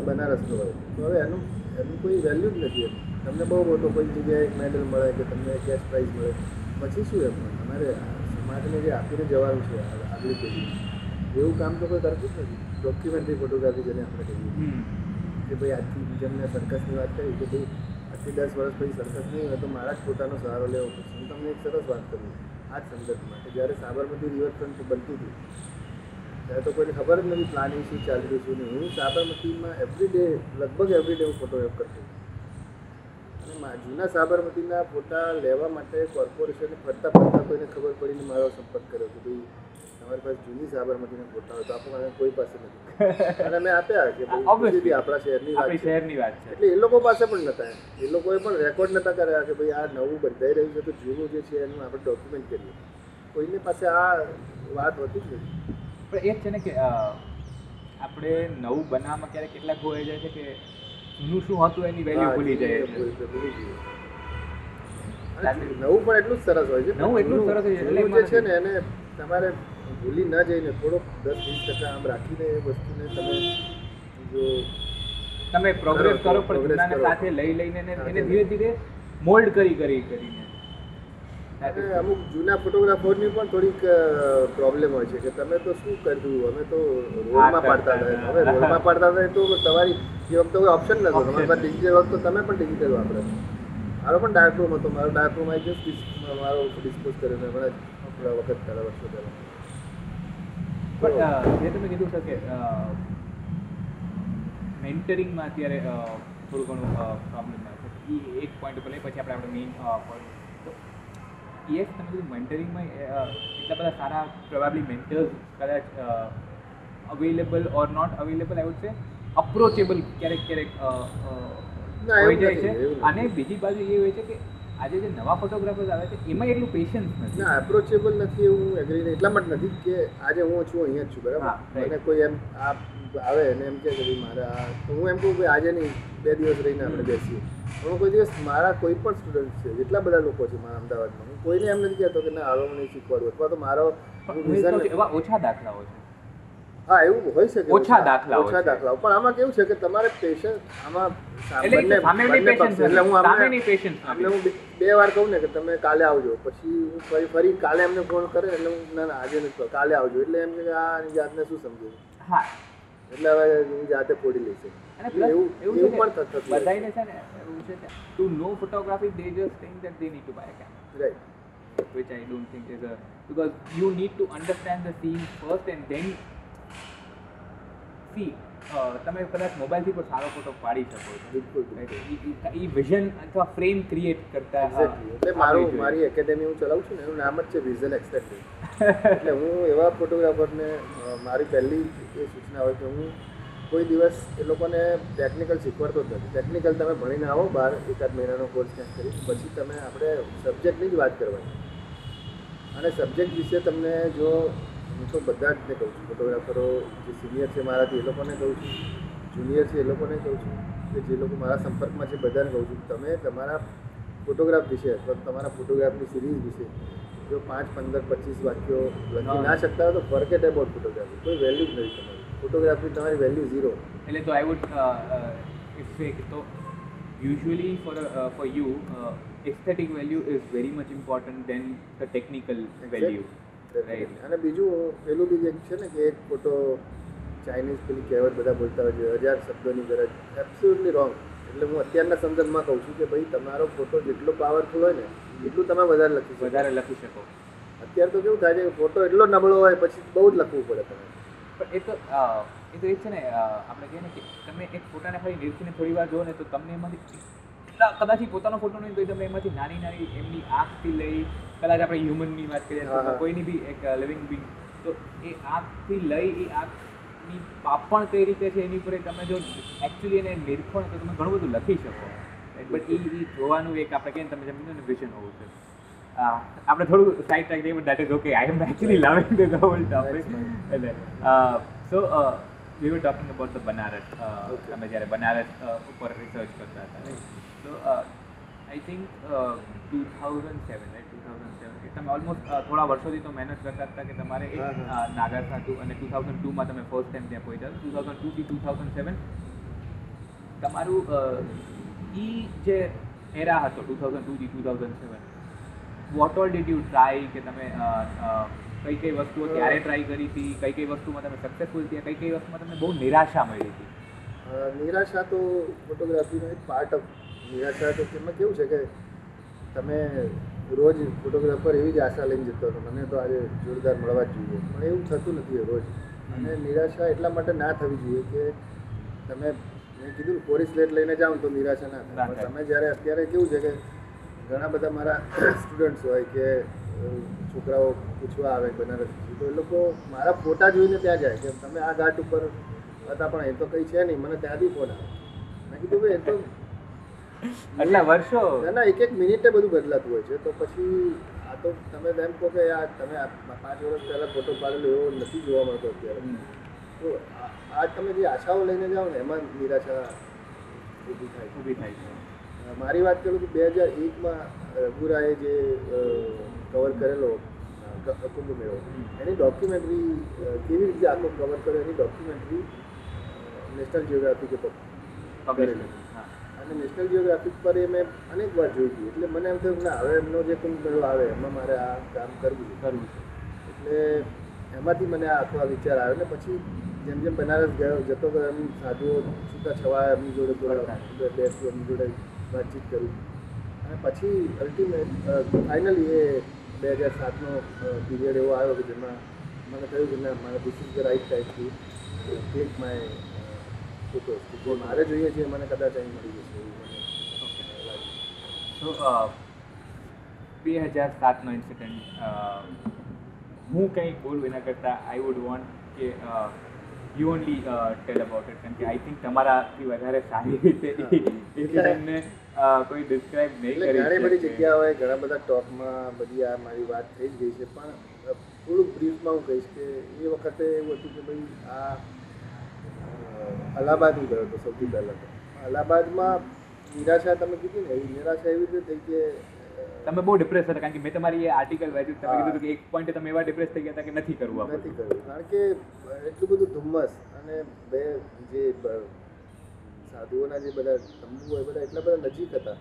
બનારસનો હોય. તો હવે એનું એનું કોઈ વેલ્યુ જ નથી તમને બહુ મોટો કોઈ જગ્યાએ એક મેડલ મળે કે તમને કેશ પ્રાઇઝ મળે. પછી શું એમ? તમારે સમાજને જે આપીને જવાનું છે આગલી પેઢી. એવું કામ તો કોઈ કરતું જ નથી. ડોક્યુમેન્ટરી ફોટોગ્રાફી જેને આપણે કહીએ કે ભાઈ આજથી જેમને સરકસની વાત કરી કે ભાઈ આજથી દસ વર્ષ પછી સરકસ નહીં હોય તો મારા જ પોતાનો સહારો લેવો પડશે. હું તમને એક સરસ વાત કરું. આ જ સંદર્ભમાં કે જ્યારે સાબરમતી રિવરફ્રન્ટ બનતી હતી ત્યારે તો કોઈને ખબર જ નથી પ્લાનિંગ શું ચાલી રહ્યું છે હું સાબરમતીમાં એવરી ડે લગભગ એવરી ડે હું ફોટોગ્રાફ કરતો જૂના સાબરમતીના ફોટા લેવા માટે કોર્પોરેશને ફરતા ફરતા કોઈને ખબર પડીને મારો સંપર્ક કર્યો કે ભાઈ તમારી પાસે જૂની સાબરમતીના ફોટા હોય તો આપણા કોઈ પાસે નથી. અને મેં આપ્યા કે ભાઈ આપણા શહેરની વાત શહેરની વાત છે. એટલે એ લોકો પાસે પણ નતા એ લોકોએ પણ રેકોર્ડ નતા કર્યા કે ભાઈ આ નવું બંધાઈ રહ્યું છે તો જૂનું જે છે એનું આપણે ડોક્યુમેન્ટ કરીએ. કોઈની પાસે આ વાત હોતી જ નથી. પણ એ છે ને કે આપણે નવું બનાવવામાં ક્યારેક કેટલાક હોય જાય છે કે જૂનું શું હતું એની વેલ્યુ ભૂલી જાય નવું પણ એટલું જ સરસ હોય છે નવું એટલું સરસ હોય છે. એટલે જે છે ને એને તમારે ભૂલી ન જઈને થોડોક દસ વીસ ટકા આમ રાખીને એ વસ્તુને તમે જો તમે પ્રોગ્રેસ કરો, પણ સાથે લઈ લઈને એને. ધીરે ધીરે મોલ્ડ કરી કરી કરીને અમુક જૂના ફોટોગ્રાફરની પણ થોડીક પ્રોબ્લેમ હોય છે કે તમે તો શું કર્યું? અમે તો રોલમાં પાડતા હતા. હવે રોલમાં પાડતા હતા તો તમારી એ વખતે કોઈ ઓપ્શન નતો તમારી પાસે ડિજિટલ વખત તો તમે પણ ડિજિટલ વાપરો. મારો પણ ડાર્ક રૂમ હતો. મારો ડાર્ક રૂમ આવી ગયો. મારો ડિસ્પોઝ કર્યો મેં. હમણાં થોડા વખત પહેલાં વર્ષો પહેલાં. પણ જે તમે કીધું છે કે મેન્ટરિંગમાં અત્યારે થોડું ઘણું પ્રોબ્લેમ છે. એ એક પોઈન્ટ ઉપર લઈ પછી આપણે આપણે મેઇન પોઈન્ટ યસ તમે કીધું મેન્ટરિંગમાં એટલા બધા સારા પ્રોબેબલી મેન્ટર્સ કદાચ available or not available I would say approachable ક્યારેક ક્યારેક હોઈ જાય છે. અને બીજી બાજુ એ હોય છે કે આજે જે નવા ફોટોગ્રાફર્સ આવે છે એમાં એટલું પેશન્સ નથી. ના એપ્રોચેબલ નથી એવું એગ્રી એટલા માટે નથી કે આજે હું છું અહીંયા જ છું બરાબર. મને કોઈ એમ આ આવે અને એમ કે ભાઈ મારે આ હું એમ કહું કે આજે નહીં બે દિવસ રહીને આપણે બેસીએ. પણ કોઈ દિવસ મારા કોઈ પણ સ્ટુડન્ટ છે જેટલા બધા લોકો છે મારા અમદાવાદમાં હું કોઈને એમ નથી કહેતો કે ના હવે મને શીખવાડું અથવા તો મારો છું, એવા ઓછા દાખલાઓ છે. હા એવું હોય શકે ઓછા દાખલા ઓછા દાખલાઓ. પણ આમાં કેવું છે કે તમારે પેશન્સ આમાં એટલે હું આમને- હું બે- વાર કહું ને કે તમે કાલે આવજો પછી હું ફરી ફરી કાલે એમને ફોન કરે એટલે હું ના ના આજે નથી કાલે આવજો. એટલે એમ કે આ જાતને શું સમજે? હા. એટલે હવે હું જાતે ફોડી લઈશ અને એટલે plus એવું એવું એવું છે પણ કે થતું હોય છે. બધાયને છે ને એવું છે કે to know photography they just think that they need to buy a camera Right. which I don't think is a because you need to understand the scene first and then see uh, તમે કદાચ મોબાઈલથી પણ સારો photo પાડી શકો છો. બિલકુલ? એ વિઝન અથવા ફ્રેમ ક્રિએટ કરતા એટલે મારું મારી એકેડેમી હું ચલાવું છું ને એનું નામ જ છે વિઝન એક્સપેક્ટિવ એટલે હું એવા ફોટોગ્રાફરને મારી પહેલી એ સૂચના હોય કે હું કોઈ દિવસ એ લોકોને ટેકનિકલ શીખવાડતો જ નથી. ટેકનિકલ તમે ભણીને આવો બહાર એકાદ મહિનાનો કોર્સ ક્યાંક કરી પછી તમે આપણે સબ્જેક્ટની જ વાત કરવાની. અને સબ્જેક્ટ વિશે તમને જો હું તો બધા જ ને કહું છું. ફોટોગ્રાફરો જે સિનિયર છે મારાથી એ લોકોને કહું છું. જુનિયર છે એ લોકોને કહું છું કે જે લોકો મારા સંપર્કમાં છે બધાને કહું છું. તમે તમારા ફોટોગ્રાફ વિશે અથવા તમારા ફોટોગ્રાફની સિરીઝ વિશે જો પાંચ પંદર પચીસ વાક્યો લખી ના શકતા હોય તો ફોરગેટ એબાઉટ ફોટોગ્રાફી કોઈ વેલ્યુ જ નથી તમારી. ફોટોગ્રાફી તમારી વેલ્યુ ઝીરો એટલે તો આઈ વુડ ઇફ તો usually for for you aesthetic value is very much important than the technical value અને બીજું પેલું બીજું એક છે ને કે એક ફોટો ચાઇનીઝ પેલી કહેવત બધા બોલતા હોય છે હજાર શબ્દોની ગરજ. એબ્સોલ્યુટલી રોંગ એટલે હું અત્યારના સંદર્ભમાં કહું છું કે ભાઈ તમારો ફોટો જેટલો પાવરફુલ હોય ને એટલું તમે વધારે લખી શકો. વધારે લખી શકો. અત્યારે તો કેવું થાય છે ફોટો એટલો નબળો હોય પછી બહુ જ લખવું પડે તમે પણ એ તો એ તો એ છે ને આપણે કહીએ ને કે તમે એક ફોટાને ખાલી નિરીક્ષીને થોડી વાર જુઓ ને તો તમને એમાંથી કેટલા કદાચ પોતાનો ફોટો નહીં તો તમે એમાંથી નાની નાની એમની આંખથી લઈ કદાચ આપણે હ્યુમનની વાત કરીએ. કોઈની બી એક લિવિંગ બિંગ તો એ આંખથી લઈ એ આંખની પાપણ કઈ રીતે છે એની ઉપર તમે જો એકચ્યુઅલી એને નિરીક્ષણ તો તમે ઘણું બધું લખી શકો. બટ એ એ જોવાનું એક આપણે કહીએ તમે જમીન ને વિઝન હોવું છે. આપણે થોડું સાઈડ ટ્રેક જઈએ that is okay I am actually loving the whole topic એટલે so we were talking about the Banaras અમે જ્યારે બનારસ ઉપર રિસર્ચ કરતા હતા. I think two thousand seven right two thousand seven તમે ઓલમોસ્ટ થોડા વર્ષોથી તો મહેનત કરતા હતા કે તમારે એક નાગર સાધુ અને ટુ થાઉઝન્ડ ટુમાં તમે ફર્સ્ટ ટાઈમ ત્યાં પહોંચ્યા. ટુ થાઉઝન્ડ ટુથી ટુ થાઉઝન્ડ સેવન તમારું ઈ જે એરા હતો two thousand ટુથી two thousand seven what all did you try કે તમે કઈ કઈ વસ્તુઓ ત્યારે ટ્રાય કરી હતી? કઈ કઈ વસ્તુમાં તમે સક્સેસફુલ થયા? કઈ કઈ વસ્તુમાં તમને બહુ નિરાશા મળી હતી? નિરાશા તો ફોટોગ્રાફીનો એક પાર્ટ ઓફ નિરાશા તો એમાં કેવું છે કે તમે રોજ ફોટોગ્રાફર એવી જ આશા લઈને જતો હતો મને તો આજે જોરદાર મળવા જ જોઈએ. પણ એવું થતું નથી રોજ. અને નિરાશા એટલા માટે ના થવી જોઈએ કે તમે મેં કીધું કોરી સ્લેટ લઈને જાઓ તો નિરાશા ના ના થાય. પણ તમે જ્યારે અત્યારે કેવું છે કે ઘણા બધા મારા સ્ટુડન્ટ્સ હોય કે છોકરાઓ પૂછવા આવે બનારસથી તો એ લોકો મારા ફોટા જોઈને ત્યાં જાય કે તમે આ ઘાટ ઉપર હતા પણ એ તો કંઈ છે નહીં મને ત્યાંથી ફોન આવે. મેં કીધું ભાઈ એ તો આટલા વર્ષો ના ના એક એક મિનિટે બધું બદલાતું હોય છે. તો પછી આ તો તમે એમ કહો કે આ તમે પાંચ વર્ષ પહેલાં ફોટો પાડેલો એવો નથી જોવા મળતો અત્યારે. તો આ- તમે જે આશાઓ લઈને જાઓ ને એમાં નિરાશા ઊભી થાય ઊભી થાય છે. મારી વાત કરું તો બે હજાર એકમાં રઘુરાએ જે કવર કરેલો કુંભ મેળો એની ડોક્યુમેન્ટરી કેવી રીતે આખો કવર કર્યો? એની ડોક્યુમેન્ટરી નેશનલ જિયોગ્રાફી કે. હા. અને નેશનલ જિયોગ્રાફિક પર એ મેં અનેક વાર જોઈ હતી. એટલે મને એમ થયું કે ના હવે એમનો જે કોઈ મેળો આવે એમાં મારે આ કામ કરવું કરવું છે. એટલે એમાંથી મને આ આખો આ વિચાર આવ્યો ને પછી જેમ જેમ બનારસ ગયો જતો ગયો એમ સાધુઓ છૂટા છવાયા એમની જોડે જોડે બેસું એમની જોડે વાતચીત કરું. અને પછી અલ્ટિમેટ ફાઇનલી એ બે હજાર સાતનો પીરિયડ એવો આવ્યો કે જેમાં મને થયું કે ના મારે this is the right type to take my જે મારે જોઈએ છે મને કદાચ અહીં મળી જશે એવું મને તો બે હજાર સાતનો ઇન્સિડન્ટ હું કંઈ બોલું એના કરતાં આઈ વુડ વોન્ટ કે you only tell about it કેમ કે આઈ થિંક તમારાથી વધારે સારી રીતે ઇન્સિડન્ટને કોઈ ડિસ્ક્રાઇબ નહીં કરી ઘણી બધી. જગ્યાઓએ ઘણા બધા ટોકમાં બધી આ મારી વાત થઈ જ ગઈ છે પણ થોડું થોડુંક બ્રીફમાં હું કહીશ કે એ વખતે એવું હતું કે ભાઈ આ અલ્હાબાદ હું ગયો હતો સૌથી પહેલાં તો. અલ્હાબાદમાં નિરાશા તમે કીધી ને એવી નિરાશા એવી રીતે થઈ કે તમે બહુ ડિપ્રેસ હતા કારણ કે મેં તમારી એ આર્ટિકલ વાંચ્યું તમે કીધું કે એક પોઈન્ટે તમે એવા ડિપ્રેસ થઈ ગયા હતા કે નથી કરવું નથી કરવું કારણ કે એટલું બધું ધુમ્મસ અને બે જે સાધુઓના જે બધા તંબુ હોય બધા એટલા બધા નજીક હતા.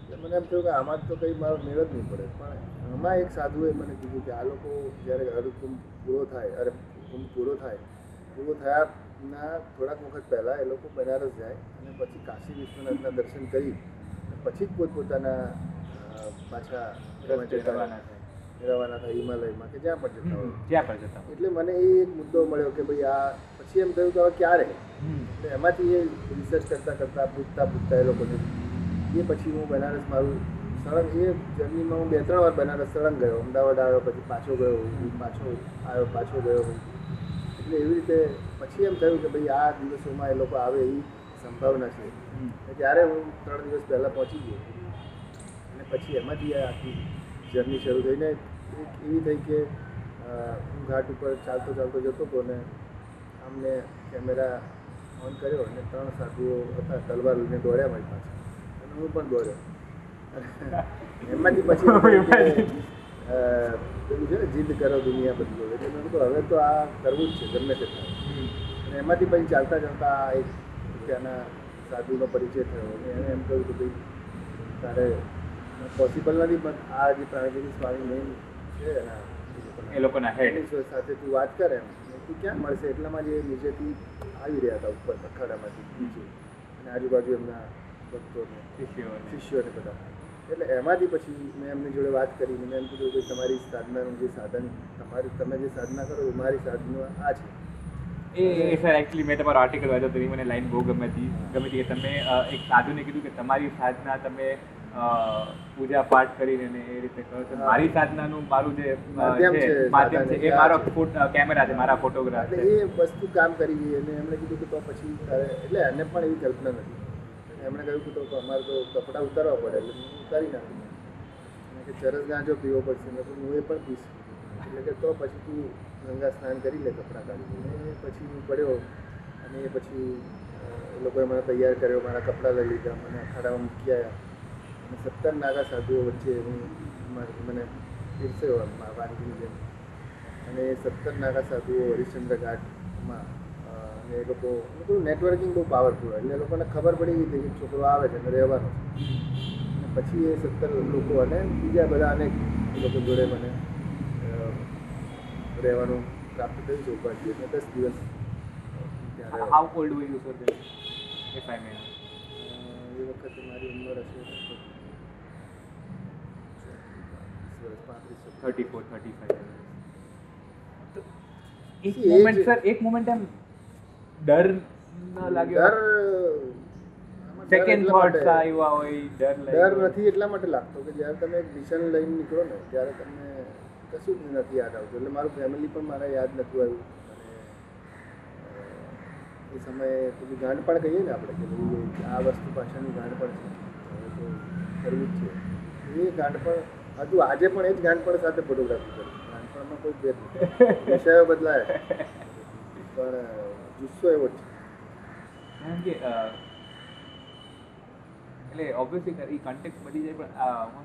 એટલે મને એમ થયું કે આમાં તો કંઈ મારો મેળ જ નહીં પડે. પણ આમાં એક સાધુએ મને કીધું કે આ લોકો જ્યારે હરકુંભ પૂરો થાય અરે કુંભ પૂરો થાય પૂરો થયાના થોડાક વખત પહેલાં એ લોકો બનારસ જાય અને પછી કાશી વિશ્વનાથના દર્શન કરી પછી જ પોતપોતાના પાછા રવાના થાય. રવાના થાય હિમાલયમાં કે જ્યાં પણ જતા હોય. જ્યાં પણ જતા એટલે મને એ એક મુદ્દો મળ્યો કે ભાઈ આ પછી એમ થયું કે હવે ક્યારે. એટલે એમાંથી એ રિસર્ચ કરતાં કરતાં પૂછતા પૂછતા એ લોકોને એ પછી હું બનારસ મારું સળંગ એ જર્નીમાં હું બે ત્રણ વાર બનારસ સળંગ ગયો. અમદાવાદ આવ્યો પછી પાછો ગયો પાછો આવ્યો પાછો ગયો. એટલે એવી રીતે પછી એમ થયું કે ભાઈ આ દિવસોમાં એ લોકો આવે એવી સંભાવના છે. ત્યારે હું ત્રણ દિવસ પહેલાં પહોંચી ગયો. અને પછી એમાંથી આખી જર્ની શરૂ થઈને એક એવી થઈ કે હું ઘાટ ઉપર ચાલતો ચાલતો જતો હતો ને અમને કેમેરા ઓન કર્યો અને ત્રણ સાધુઓ હતા તલવાર લઈને દોડ્યા મારી પાસે. અને હું પણ દોડ્યો. એમાંથી પછી પેલું છે ને જીદ કરો દુનિયા બદલો. એટલે મેં કીધું હવે તો આ કરવું જ છે ગમે તે થાય. એમાંથી પછી ચાલતા ચાલતા આ એક ત્યાંના સાધુનો પરિચય થયો. અને એણે એમ કહ્યું કે ભાઈ તારે પોસિબલ નથી પણ આ જે પ્રાણીજી સ્વામી મેઇન છે એના એ લોકોના હેડ સાથે તું વાત કર એમ. તું ક્યાં મળશે? એટલામાં જે નીચેથી આવી રહ્યા હતા ઉપર અખાડામાંથી નીચે. અને આજુબાજુ એમના ભક્તોને શિષ્યોને. શિષ્યોને બધા. એટલે એમાંથી પછી મેં એમની જોડે વાત કરી મેં એમ કીધું કે તમારી સાધનાનું જે સાધન તમારી તમે જે સાધના કરો એ મારી સાધના આ છે. એ સર એકચ્યુઅલી મેં તમારો આર્ટિકલ વાંચ્યો તો મને લાઈન બહુ ગમે હતી. ગમે હતી કે તમે એક સાધુને કીધું કે તમારી સાધના તમે પૂજા પાઠ કરીને એ રીતે કરો છો. મારી સાધનાનું મારું જે માધ્યમ છે માધ્યમ છે એ મારો ફોટ કેમેરા છે મારા ફોટોગ્રાફ એટલે છે. એ વસ્તુ કામ કરી ગઈ અને એમણે કીધું કે તો પછી એટલે એને પણ એવી કલ્પના નથી. એમણે કહ્યું કે તો અમારે તો કપડાં ઉતારવા પડે એટલે હું ઉતારી નાખું. કે ચરસ ગાંજો પીવો પડશે હું એ પણ પીશ. એટલે કે તો પછી તું ગંગા સ્નાન કરી લે કપડાં કાઢી અને પછી હું પડ્યો અને એ પછી એ લોકોએ મને તૈયાર કર્યો, મારા કપડાં લઈ લીધા, મને અખાડામાં મૂકી આવ્યા. અને સત્તર નાગા સાધુઓ વચ્ચે હું મને પીરસ્યો વાનગીની જેમ. અને એ સત્તર નાગા સાધુઓ હરિશ્ચંદ્ર ઘાટમાં અને એ લોકો બધું નેટવર્કિંગ બહુ પાવરફુલ હોય. એટલે લોકોને ખબર પડી ગઈ કે છોકરો આવે છે અને રહેવાનો પછી એ સત્તર લોકો અને બીજા બધા અનેક લોકો જોડે મને રહેવાનું પ્રાપ્ત થયું છે ઉપાધિ એટલે દસ દિવસ. How old were you sir then if I may એ વખતે મારી ઉંમર હશે થર્ટી ફોર થર્ટી ફાઈવ એક મોમેન્ટ સર એક મોમેન્ટ એમ ડર ના લાગ્યો? ડર ડર સેકન્ડ થોટ્સ આવ્યા હોય ડર ડર નથી એટલા માટે લાગતો કે જ્યારે તમે એક મિશન લઈને નીકળો ને ત્યારે તમને કશું જ નથી યાદ આવતું. એટલે મારું ફેમિલી પણ મારે યાદ નથી આવ્યું. અને એ સમયે પછી ગાંડપણ કહીએ ને આપણે કે આ વસ્તુ પાછળની ગાંડપણ છે. તો કરવું જ છે. એ ગાંડપણ હજુ આજે પણ એ જ ગાંડપણ સાથે ફોટોગ્રાફી કરું. ગાંડપણમાં કોઈ ભેદ નથી. વિષયો બદલાય. પણ જુસ્સો એવો જ છે. કારણ કે એટલે ઓબ્વિયસલી એ કોન્ટેક્ટ બની જાય, પણ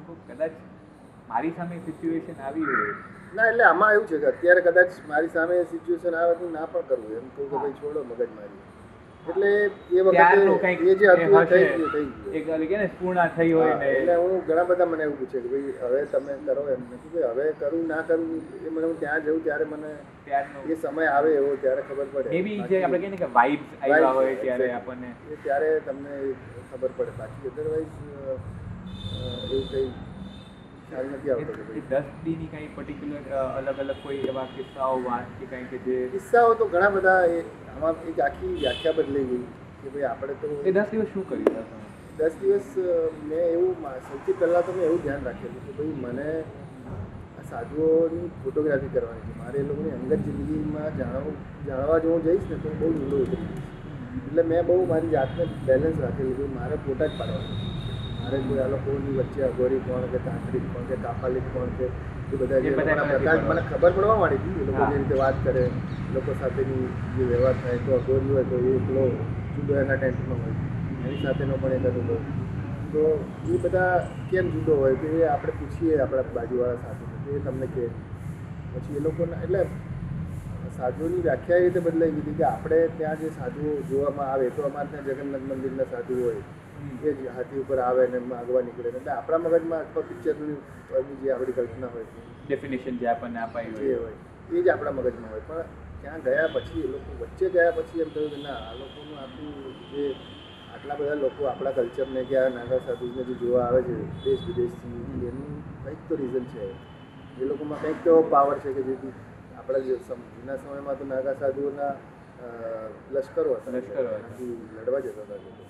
હું કદાચ મારી સામે સિચ્યુએશન આવી હોય ના એટલે આમાં એવું છે કે અત્યારે કદાચ મારી સામે સિચ્યુએશન આવે તો ના પણ કરવું એમ કહું કે ભાઈ છોડો મગજ મારી એટલે એ વખતે એ જે હતું થઈ ગયું થઈ ગયું. એક ઓલી ને પૂર્ણા થઈ હોય એટલે હું ઘણા બધા મને એવું પૂછે કે ભાઈ હવે તમે કરો એમ. નથી કીધું હવે કરું ના કરું એ મને હું ત્યાં જઉં ત્યારે મને એ સમય આવે એવો ત્યારે ખબર પડે. એ બી જે આપણે કહીએ કે વાઇબ્સ આવ્યા હોય ત્યારે આપણને. એ ત્યારે તમને ખબર પડે. બાકી અધરવાઇઝ એવું કંઈ ખ્યાલ નથી આવતો દસ દીની કઈ પર્ટિક્યુલર અલગ અલગ કોઈ એવા કિસ્સાઓ વાત કે કંઈ કે જે કિસ્સાઓ તો ઘણા બધા એ આમાં એક આખી વ્યાખ્યા બદલાઈ ગઈ કે ભાઈ આપણે તો એ દસ દિવસ શું કર્યું દસ દિવસ મેં એવું સૌથી પહેલાં તો મેં એવું ધ્યાન રાખેલું કે ભાઈ મને સાધુઓની ફોટોગ્રાફી કરવાની છે. મારે એ લોકોની અંગત જિંદગીમાં જાણવું જાણવા જો હું જઈશ ને તો બહુ ઊંડો ઉતરી એટલે મેં બહુ મારી જાતને બેલેન્સ રાખેલું કે મારે ફોટા જ પાડવાના મારે આ લોકોની વચ્ચે અઘોરી કોણ કે તાંત્રિક કોણ કે કાપાલિક કોણ કે એ બધા જે પ્રકાર મને ખબર પડવા માંડી હતી. એ લોકો જે રીતે વાત કરે લોકો સાથેની જે વ્યવહાર થાય તો અઘોરી હોય તો એ એકલો જુદો એના ટેન્ટમાં હોય. એની સાથેનો પણ એક અનુભવ તો એ બધા કેમ જુદો હોય તો એ આપણે પૂછીએ આપણા બાજુવાળા સાથે તો એ તમને કહે. પછી એ લોકોને એટલે સાધુઓની વ્યાખ્યા એ રીતે બદલાઈ ગઈ હતી કે આપણે ત્યાં જે સાધુઓ જોવામાં આવે તો અમારે ત્યાં જગન્નાથ મંદિરના સાધુ હોય. એ જ હાથી ઉપર આવે ને માગવા નીકળે એટલે આપણા મગજમાં અથવા પિક્ચરની જે આપણી કલ્પના હોય ડેફિનેશન જે આપણને અપાઈ હોય. હોય હોય. એ જ આપણા મગજમાં હોય. પણ ત્યાં ગયા પછી એ લોકો વચ્ચે ગયા પછી એમ થયું કે ના આ લોકોનું આટલું જે આટલા બધા લોકો આપણા કલ્ચરને કે આ નાગા સાધુને જે જોવા આવે છે દેશ વિદેશથી એનું કંઈક તો રીઝન છે. એ લોકોમાં કંઈક તો પાવર છે કે જેથી આપણા જે જૂના સમયમાં તો નાગા સાધુઓના લશ્કરો હતા. લશ્કરો. લડવા જતા હતા લોકો.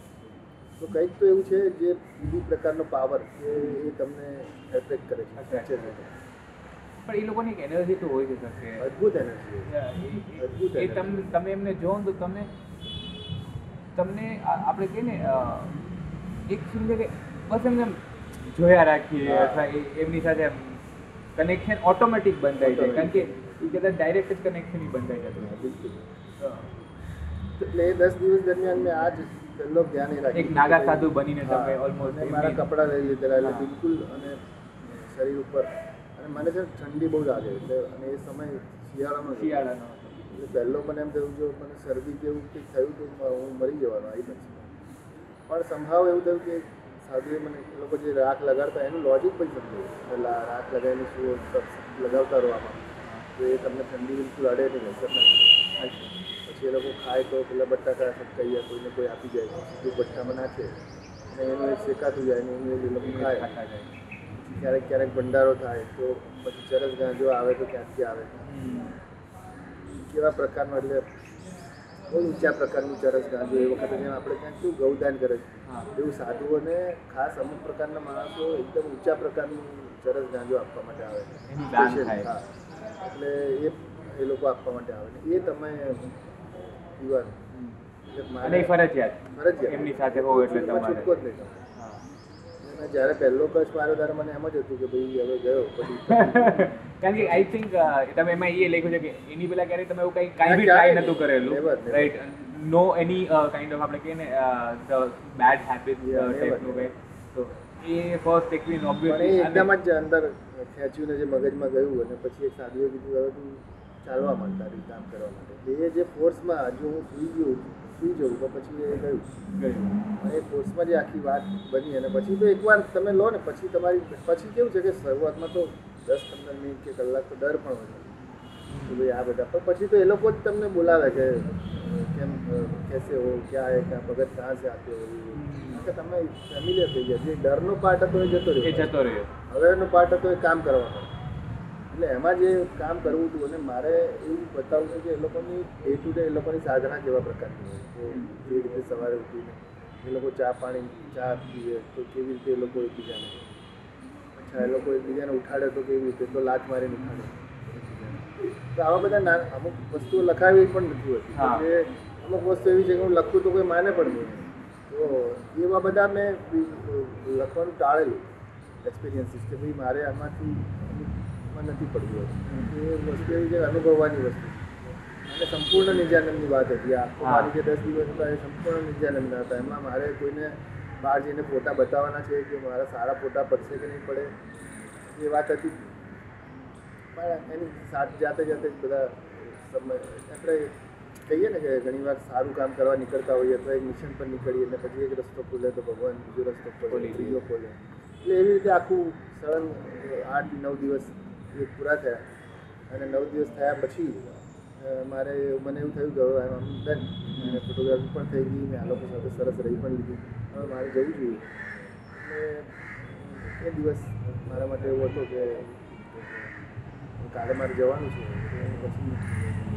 તો કંઈક તો એવું છે જે બીજી પ્રકારનો પાવર કે એ તમને એટ્રેક્ટ કરે છે પણ એ લોકોની એક એનર્જી તો હોય છે સર કે અદ્ભુત એનર્જી અદ્ભુત એ તમે તમે એમને જોવો તો તમે તમને આ- આપણે કહીએ ને એક શું છે કે બસ એમને એમ જોયા રાખીએ અથવા એમની સાથે કનેક્શન ઓટોમેટિક બંધાઈ જાય. કારણ કે એ કદાચ ડાયરેક્ટ જ કનેક્શન બંધાઈ જતું એટલે એ દસ દિવસ દરમિયાન મેં આજ પહેલો ધ્યાન એ રાખ્યું એક નાગા સાધુ બનીને તમે ઓલમોસ્ટ મારા કપડા લઈ લીધેલા એટલે બિલકુલ અને શરીર ઉપર. અને મને છે ઠંડી બહુ લાગે એટલે અને એ સમય શિયાળાનો. શિયાળાનો. એટલે પહેલો મને એમ થયું જો મને શરદી જેવું કંઈક થયું તો હું મરી જવાનો આવી નથી પણ સંભાવ એવું થયું કે સાધુએ મને એ લોકો જે રાખ લગાડતા એનું લોજિક પણ સમજાવ્યું. રાખ લગાવીને શું લગાવતા રહો આમાં. તો એ તમને ઠંડી બિલકુલ અડે નહીં. પછી એ લોકો ખાય તો પેલા બટાકા સટકાઈએ કોઈને કોઈ આપી જાય સીધું ભઠ્ઠામાં નાખે અને એનું એ શેકાતું જાય ને એનું એ લોકો ખાય. ખાતા જાય. ક્યારેક ક્યારેક ભંડારો થાય તો પછી ચરસ ગાંજો આવે તો ક્યાંથી આવે? કેવા પ્રકારનો એટલે બહુ ઊંચા પ્રકારનું ચરસ ગાંજો એ વખતે જેમ આપણે ત્યાં શું ગૌદાન કરે છે. એવું સાધુઓને ખાસ અમુક પ્રકારના માણસો એકદમ ઊંચા પ્રકારનું ચરસ ગાંજો આપવા માટે આવે. છે. એટલે એ એ લોકો આપવા માટે આવે. છે એ તમે મારે- અને ફરજિયાત. ફરજિયાત. એમની સાથે હોવ એટલે તમારે છૂટકો જ નહીં જ્યારે પહેલો કચ્છ માર્યો ત્યારે મને એમ જ હતું કે ભાઈ હવે ગયો પછી કારણ કે આઈ થિંક તમે એમાં એ લખ્યું છે કે એની પેલા ક્યારે તમે એવું કઈ કાંઈ બી ટ્રાય નતું કરેલું. Right no any kind of આપણે કહીએ ને ધ બેડ હેબિટ ટાઈપનું કંઈ. તો એ ફર્સ્ટ એકવીન પણ એકદમ જ અંદર ખેંચ્યું ને જે મગજમાં ગયું અને પછી એક સાધુએ કીધું હવે તું ચાલવા માંડતા હતી કામ કરવા માટે. એ જે ફોર્સમાં હજુ હું સુઈ ગયું સુઈ જવું તો પછી એ ગયું. અને એ ફોર્સમાં જે આખી વાત બની અને પછી તો એકવાર તમે લો ને પછી તમારી પછી કેવું છે કે શરૂઆતમાં તો દસ પંદર મિનિટ કે કલાક તો ડર પણ હોય. કે ભાઈ આ બધા પણ પછી તો એ લોકો જ તમને બોલાવે કે કેમ કેસે હો ક્યાં હે ક્યાં ભગત ક્યાં સે આતે હો? કે તમે ફેમિલિયર થઈ ગયા. જે ડરનો પાર્ટ હતો એ જતો રહ્યો. જતો રહ્યો. હવેનો પાર્ટ હતો એ કામ કરવાનો એટલે એમાં જે કામ કરવું હતું અને મારે એવું બતાવવું છે કે એ લોકોની ડે ટુ ડે એ લોકોની સાધના કેવા પ્રકારની હોય તો જે રીતે સવારે ઉઠીને એ લોકો ચા પાણી ચા પીએ તો કેવી રીતે એ લોકો એકબીજાને અચ્છા એ લોકો એકબીજાને ઉઠાડે તો કેવી રીતે તો લાત મારીને ઉઠાડે. તો આવા બધા અમુક વસ્તુઓ લખાવી પણ નથી હોતી. જે અમુક વસ્તુ એવી છે કે હું લખું તો કોઈ માને પણ નહીં. તો એવા બધા મેં લખવાનું ટાળેલું. એક્સપિરિયન્સીસ કે ભાઈ મારે આમાંથી અમુકમાં નથી પડવું હતું એ વસ્તુ એવી છે કે અનુભવવાની વસ્તુ અને સંપૂર્ણ નિત્યાનંદની વાત હતી. આ મારી જે દસ દિવસ હતા એ સંપૂર્ણ નિત્યાનંદના હતા. એમાં મારે કોઈને બહાર જઈને ફોટા બતાવવાના છે કે મારા સારા ફોટા પડશે કે નહીં પડે એ વાત હતી. પણ એની સાથ જાતે જાતે જ બધા સમય આપણે કહીએ ને કે ઘણીવાર સારું કામ કરવા નીકળતા હોઈએ તો એક મિશન પર નીકળીએ અને પછી એક રસ્તો ખુલે તો ભગવાન બીજો રસ્તો ખોલે ત્રીજો ખોલે. એટલે એવી રીતે આખું સળંગ આઠ નવ દિવસ એ પૂરા થયા. અને નવ દિવસ થયા પછી મારે મને એવું થયું કે હવે આમ ડન અને ફોટોગ્રાફી પણ થઈ ગઈ, મેં આ લોકો સાથે સરસ રહી પણ લીધી. હવે મારે જવું જોઈએ. એટલે એ દિવસ મારા માટે એવો હતો કે કાલે મારે જવાનું છે. પછી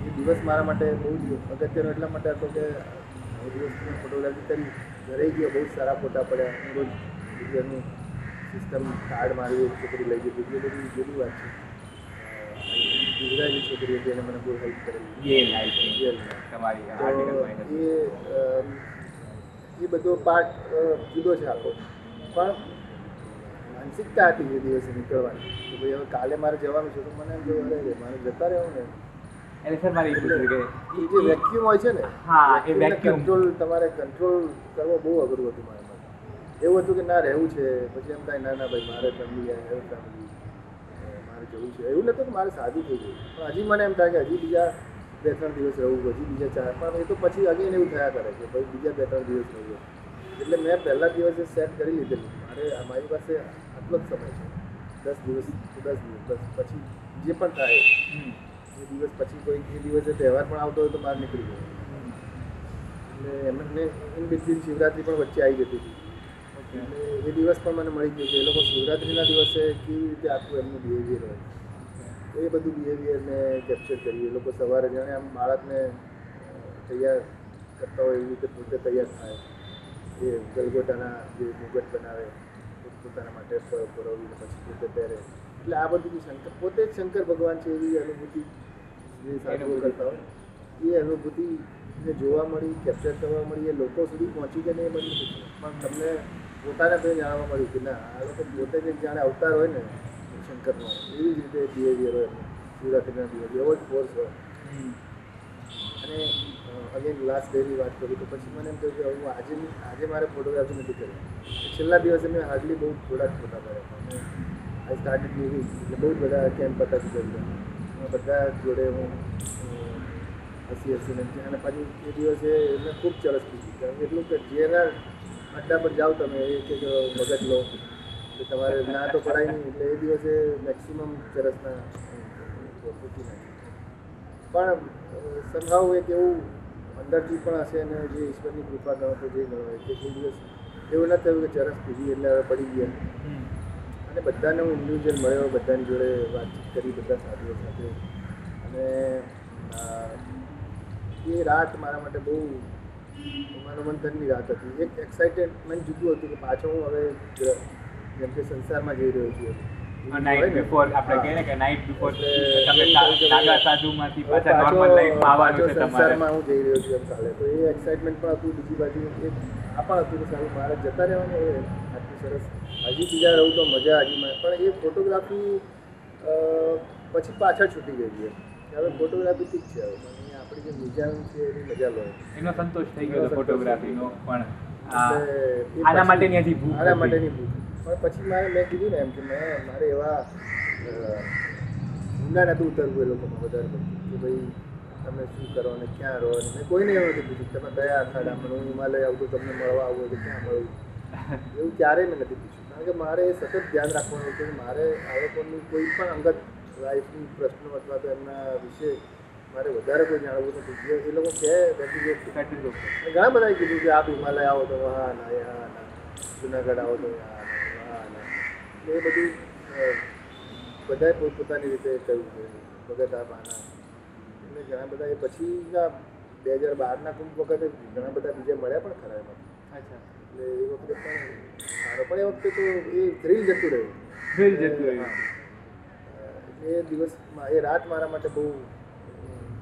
એ દિવસ મારા માટે બહુ જ અગત્યનો એટલા માટે હતો કે નવ દિવસ મેં ફોટોગ્રાફી કરી. ઘરે ગયો, બહુ સારા ફોટા પડ્યા. રોજ બીજાનું સિસ્ટમ કાર્ડ મારી છોકરી લઈ ગઈ. બીજી બધી જુદી વાત છે. ગુજરાતી છોકરી હતી એને મને બહુ હેલ્પ કરેલી એ લાઈફ તમારી એ એ બધો પાર્ટ જુદો છે આખો. પણ માનસિકતા હતી એ દિવસે નીકળવાની. કે ભાઈ હવે કાલે મારે જવાનું છે તો મને એમ થયું અરે મારે જતા રહેવું ને. એટલે સર મારી એ જે વેક્યુમ હોય છે ને હા, એ વેક્યુમ કંટ્રોલ તમારે કંટ્રોલ કરવો બહુ અઘરું હતું મારા માટે. એવું હતું કે ના રહેવું છે પછી એમ કાંઈ ના ના ભાઈ મારે ફેમિલી હેવ ફેમિલી મારે જવું છે? એવું નતું કે મારે સાદું થઈ ગયું. પણ હજી મને એમ થાય કે હજી બીજા બે ત્રણ દિવસ રહું હજી બીજા ચાર પણ એ તો પછી અગેન એવું થયા કરે કે ભાઈ બીજા બે ત્રણ દિવસ રહું એટલે મેં પહેલા દિવસે સેટ કરી લીધેલું. મારે મારી પાસે આટલો જ સમય છે. દસ દિવસ દસ દિવસ બસ પછી જે પણ થાય. એ દિવસ પછી કોઈ એ દિવસે તહેવાર પણ આવતો હોય તો બહાર નીકળી ગયો. એટલે એમને ઇન બિટવીન શિવરાત્રી પણ વચ્ચે આવી જતી હતી. એ દિવસ પણ મને મળી ગયું કે એ લોકો શિવરાત્રિના દિવસે કેવી રીતે આખું એમનું બિહેવિયર હોય. એ બધું બિહેવિયરને કેપ્ચર કરીએ એ લોકો સવારે જાણે આમ બાળકને તૈયાર કરતા હોય એવી રીતે પોતે તૈયાર થાય. એ ગલગોટાના જે મુગટ બનાવે પોત- પોતાના માટે પરોવીને પછી પોતે પહેરે. એટલે આ બધું શંકર પોતે જ શંકર ભગવાન છે એવી અનુભૂતિ જે સાધુ કરતા હોય. એ અનુભૂતિ ને જોવા મળી કેપ્ચર કરવા મળી એ લોકો સુધી પહોંચી ગઈ એ મને પણ તમને પોતાને તો જાણવા મળ્યું કે ના આ લોકો પોતે જ જાણે અવતાર હોય ને શંકરનો એવી જ રીતે બિહેવિયર હોય. શિવરાત્રિના દિવસે એવો જ ફોર્સ હોય. અને અગેન લાસ્ટ ડેની વાત કરું તો પછી મને એમ થયું કે હું આજે આજે મારે ફોટોગ્રાફી નથી કરી છેલ્લા દિવસે મેં હાર્ડલી બહુ થોડા જ ફોટા અને આઈ સ્ટાર્ટેડ મૂવી એટલે બહુ જ બધા કેમ્પ હતા એમાં બધા જોડે હું હસી હસીને અને પછી એ દિવસે એમને ખૂબ ચરસ પીધી. કારણ કે એટલું કે જેના અડ્ડા પર જાઓ તમે એક કે મગજ લો. કે તમારે ના તો પડાય નહીં, એટલે એ દિવસે મેક્સિમમ ચરસના પૂછી નાખે પણ સંભાવ એક એવું અંદરથી પણ હશે અને જે ઈશ્વરની કૃપા ગણો તો જે ગણો કે કોઈ દિવસ એવું ના થયું કે ચરસ પીધી એટલે હવે પડી ગયા. અને બધાને હું ઇન્ડિવિજ્યુઅલ મળ્યો, બધાની જોડે વાતચીત કરી, બધા સાથીઓ સાથે. અને એ રાત મારા માટે બહુ મનોમંથનની વાત હતી. એક એક્સાઇટેડમેન્ટ જુદું હતું કે પાછો હું હવે જેમ કે સંસારમાં જઈ રહ્યો છું. નાઇટ બિફોર આપણે કહીએ ને કે નાઇટ બિફોર તમે એવું સા- થયું કે નાગા સાધુમાંથી પાછા નોર્મલ લાઈફમાં આવવાનું છે તમારે. સંસારમાં હું જઈ રહ્યો છું એમ કાલે. તો એ એક્સાઇટમેન્ટ પણ હતું. બીજી બાજુ એક આ પણ હતું કે સારું મારે જતા રહેવાનું હવે આટલું સરસ. હજી બીજા રહું તો મજા હજી પણ એ ફોટોગ્રાફી પછી પાછળ છૂટી ગઈ છે. હવે ફોટોગ્રાફી ઠીક છે હવે. આપણી જે નિજાન છે એની મજા લો. એનો સંતોષ થઈ ગયો ફોટોગ્રાફીનો પણ આના માટેની હજી ભૂખ આના. માટેની ભૂખ. પણ પછી મારે મેં કીધું ને એમ કે મેં મારે એવા ઊંડા નતું ઉતરવું એ લોકોમાં વધારે પડતું કે ભાઈ તમે શું કરો અને ક્યાં રહો અને મેં કોઈને એવું નથી પૂછ્યું તમે કયા અખાડામાં હું હિમાલય આવું તો તમને મળવા આવું તો ક્યાં મળવું? એવું ક્યારેય મેં નથી પૂછ્યું. કારણ કે મારે સતત ધ્યાન રાખવાનું કે મારે આ લોકોની કોઈ પણ અંગત લાઈફની પ્રશ્નો અથવા તો એમના વિશે મારે વધારે કોઈ જાણવું નથી. એ લોકો કહે ઘણા બધાએ કીધું કે આપ હિમાલય આવો તો હા ના યા ના. જુનાગઢ આવો તો ના હા ના. એ બધું બધાએ પોતપોતાની રીતે કહ્યું છે ભગત આ આના. એટલે ઘણા બધા એ પછીના બે હજાર બારના કુંભ વખતે ઘણા બધા બીજા મળ્યા પણ ખરા એમાં. એટલે એ વખતે પણ સારો. પણ એ વખતે તો એ થ્રિલ જતું રહ્યું. Thrill જતું રહ્યું. એ દિવસમાં એ રાત મારા માટે બહુ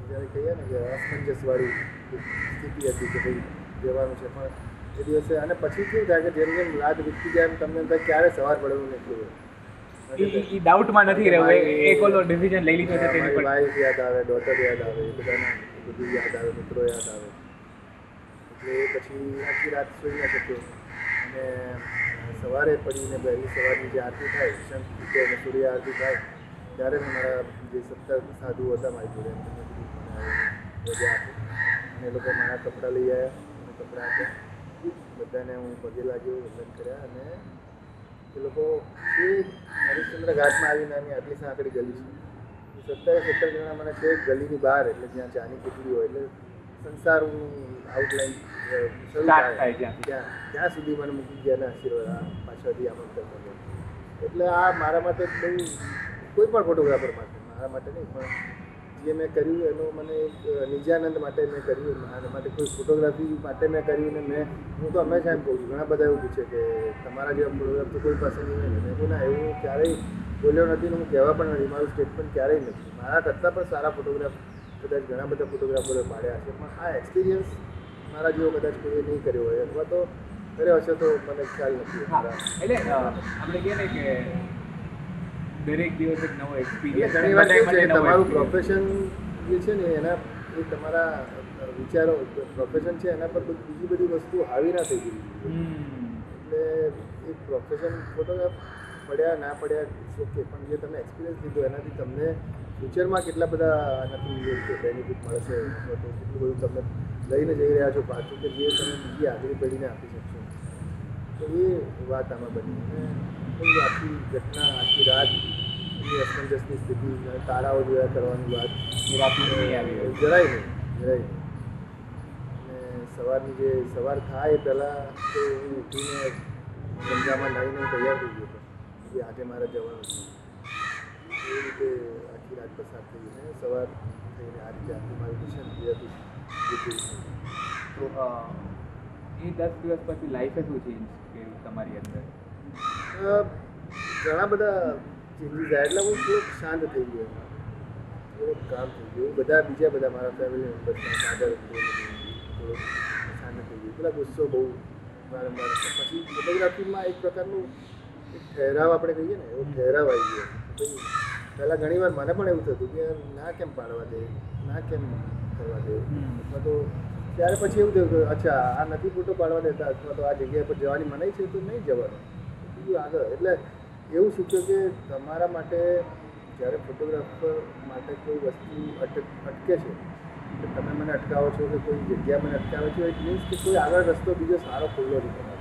જ્યારે કહીએ ને કે અસમંજસવાળી સ્થિતિ હતી કે ભાઈ જવાનું છે પણ એ દિવસે અને પછી કેવું થાય કે જેમ જેમ રાત વીતી જાય એમ તમને અંદર ક્યારે સવાર નીકળ્યું ઈ- ઈ- ઈ ડાઉટમાં નથી રહેવું. એક ઓલો ડિસિઝન લઈ લીધો છે તેની પર. વાઈફ યાદ આવે ડોટર યાદ આવે બધાને બધું યાદ આવે મિત્રો યાદ આવે. એટલે પછી આખી રાત સૂઈ ન શક્યો. અને સવારે પડીને વહેલી સવારની જે આરતી થાય સૂર્ય આરતી થાય ત્યારે મારા જે સત્તર સાધુ હતા મારી જોડે રજા આપો. અને એ લોકો મારા કપડાં લઈ આવ્યા અને કપડાં આપ્યા. બધાને હું પગે લાગ્યો વંદન કર્યા અને એ લોકો એ હરિશ્ચંદ્ર ઘાટમાં આવીને અમે આટલી સાંકડી ગલી છે. સત્તરે સત્તર જણા મને છે ગલીની બહાર એટલે જ્યાં ચાની કેટલી હોય એટલે સંસારનું આઉટલાઈન શરૂ થાય. થાય ત્યાં ત્યાં સુધી મને મૂકી ગયા આશીર્વાદ આ પાછળથી આમંત્રણ આમ એટલે આ મારા માટે બહુ કોઈ પણ ફોટોગ્રાફર માટે, મારા માટે નહીં, પણ જે મેં કર્યું એનો મને એક નિજાનંદ માટે મેં કર્યું, મારા માટે કોઈ ફોટોગ્રાફી માટે મેં કર્યું ને મેં, હું તો હંમેશા એમ કહું છું, ઘણા બધા એવું પૂછે કે તમારા જેવા ફોટોગ્રાફ તો કોઈ પાસે નહીં મેં કહું ના, એવું ક્યારેય બોલ્યો નથી ને હું કહેવા પણ નથી, મારું સ્ટેટમેન્ટ ક્યારેય નથી. મારા કરતાં પણ સારા ફોટોગ્રાફ કદાચ ઘણા બધા ફોટોગ્રાફરો પાડ્યા હશે, પણ આ એક્સપિરિયન્સ મારા જેવો કદાચ કોઈએ નહીં કર્યો હોય, અથવા તો કર્યો હશે તો મને ખ્યાલ નથી. એટલે આપણે કહીએ ને કે દરેક દિવસ એક નવો એક્સપિરિયન્સ ઘણી વાર છે તમારું પ્રોફેશન જે છે ને એના એ તમારા વિચારો પ્રોફેશન છે એના પર બીજી બધી વસ્તુ હાવી ના થઈ ગઈ. એટલે એ પ્રોફેશન ફોટોગ્રાફ પડ્યા ના પડ્યા ઓકે પણ જે તમે એક્સપિરિયન્સ લીધો એનાથી તમને ફ્યુચરમાં કેટલા બધા આનાથી બેનિફિટ મળશે? કેટલું બધું તમે લઈને જઈ રહ્યા છો પાછું કે જે તમે બીજી આગળ પેઢીને આપી શકશો. તો એ વાત આમાં બની. બહુ આખી ઘટના આખી રાત એની અસમંજસની સ્થિતિ તારાઓ જોયા કરવાની વાત. રાતમાં નહીં આવી. જરાય નહીં જરાય નહીં. અને સવારની જે સવાર થાય પહેલાં તો હું ઉઠીને ગંજામાં નાહીને તૈયાર થઈ ગયો હતો. કે આજે મારે જવાનું છે. એ રીતે આખી રાત પસાર થઈને સવાર થઈને આ રીતે આખું મારું મિશન જે હતું. તો એ દસ દિવસ પછી લાઈફે શું ચેન્જ કર્યું તમારી અંદર? ઘણા બધા ચેન્જીસ આવ્યા એટલે હું થોડુંક શાંત થઈ ગયો. થોડુંક કામ થઈ ગયું. બધા, બીજા બધા મારા ફેમિલી મેમ્બર્સના આગળ થોડુંક શાંત થઈ ગયું. પેલા ગુસ્સો બહુ વારંવાર પછી ફોટોગ્રાફીમાં એક પ્રકારનું એક ઠહેરાવ આપણે કહીએ ને, એવો ઠહેરાવ આવી ગયો. પહેલાં ઘણીવાર મને પણ એવું થતું કે ના કેમ પાડવા દે? ના કેમ કરવા દે? અથવા તો ત્યારે પછી એવું થયું કે, અચ્છા, આ નથી ફોટો પાડવા દેતા, અથવા તો આ જગ્યા પર જવાની મનાઈ છે તો નહીં જવાનું. બીજું આગળ. એટલે એવું શીખ્યું કે તમારા માટે જ્યારે ફોટોગ્રાફર માટે કોઈ વસ્તુ અટક, અટકે છે કે તમે મને અટકાવો છો કે કોઈ જગ્યા મને અટકાવે છે ઇટ મીન્સ કે કોઈ આગળ રસ્તો બીજો સારો ખુલ્લો નહીં તમારો.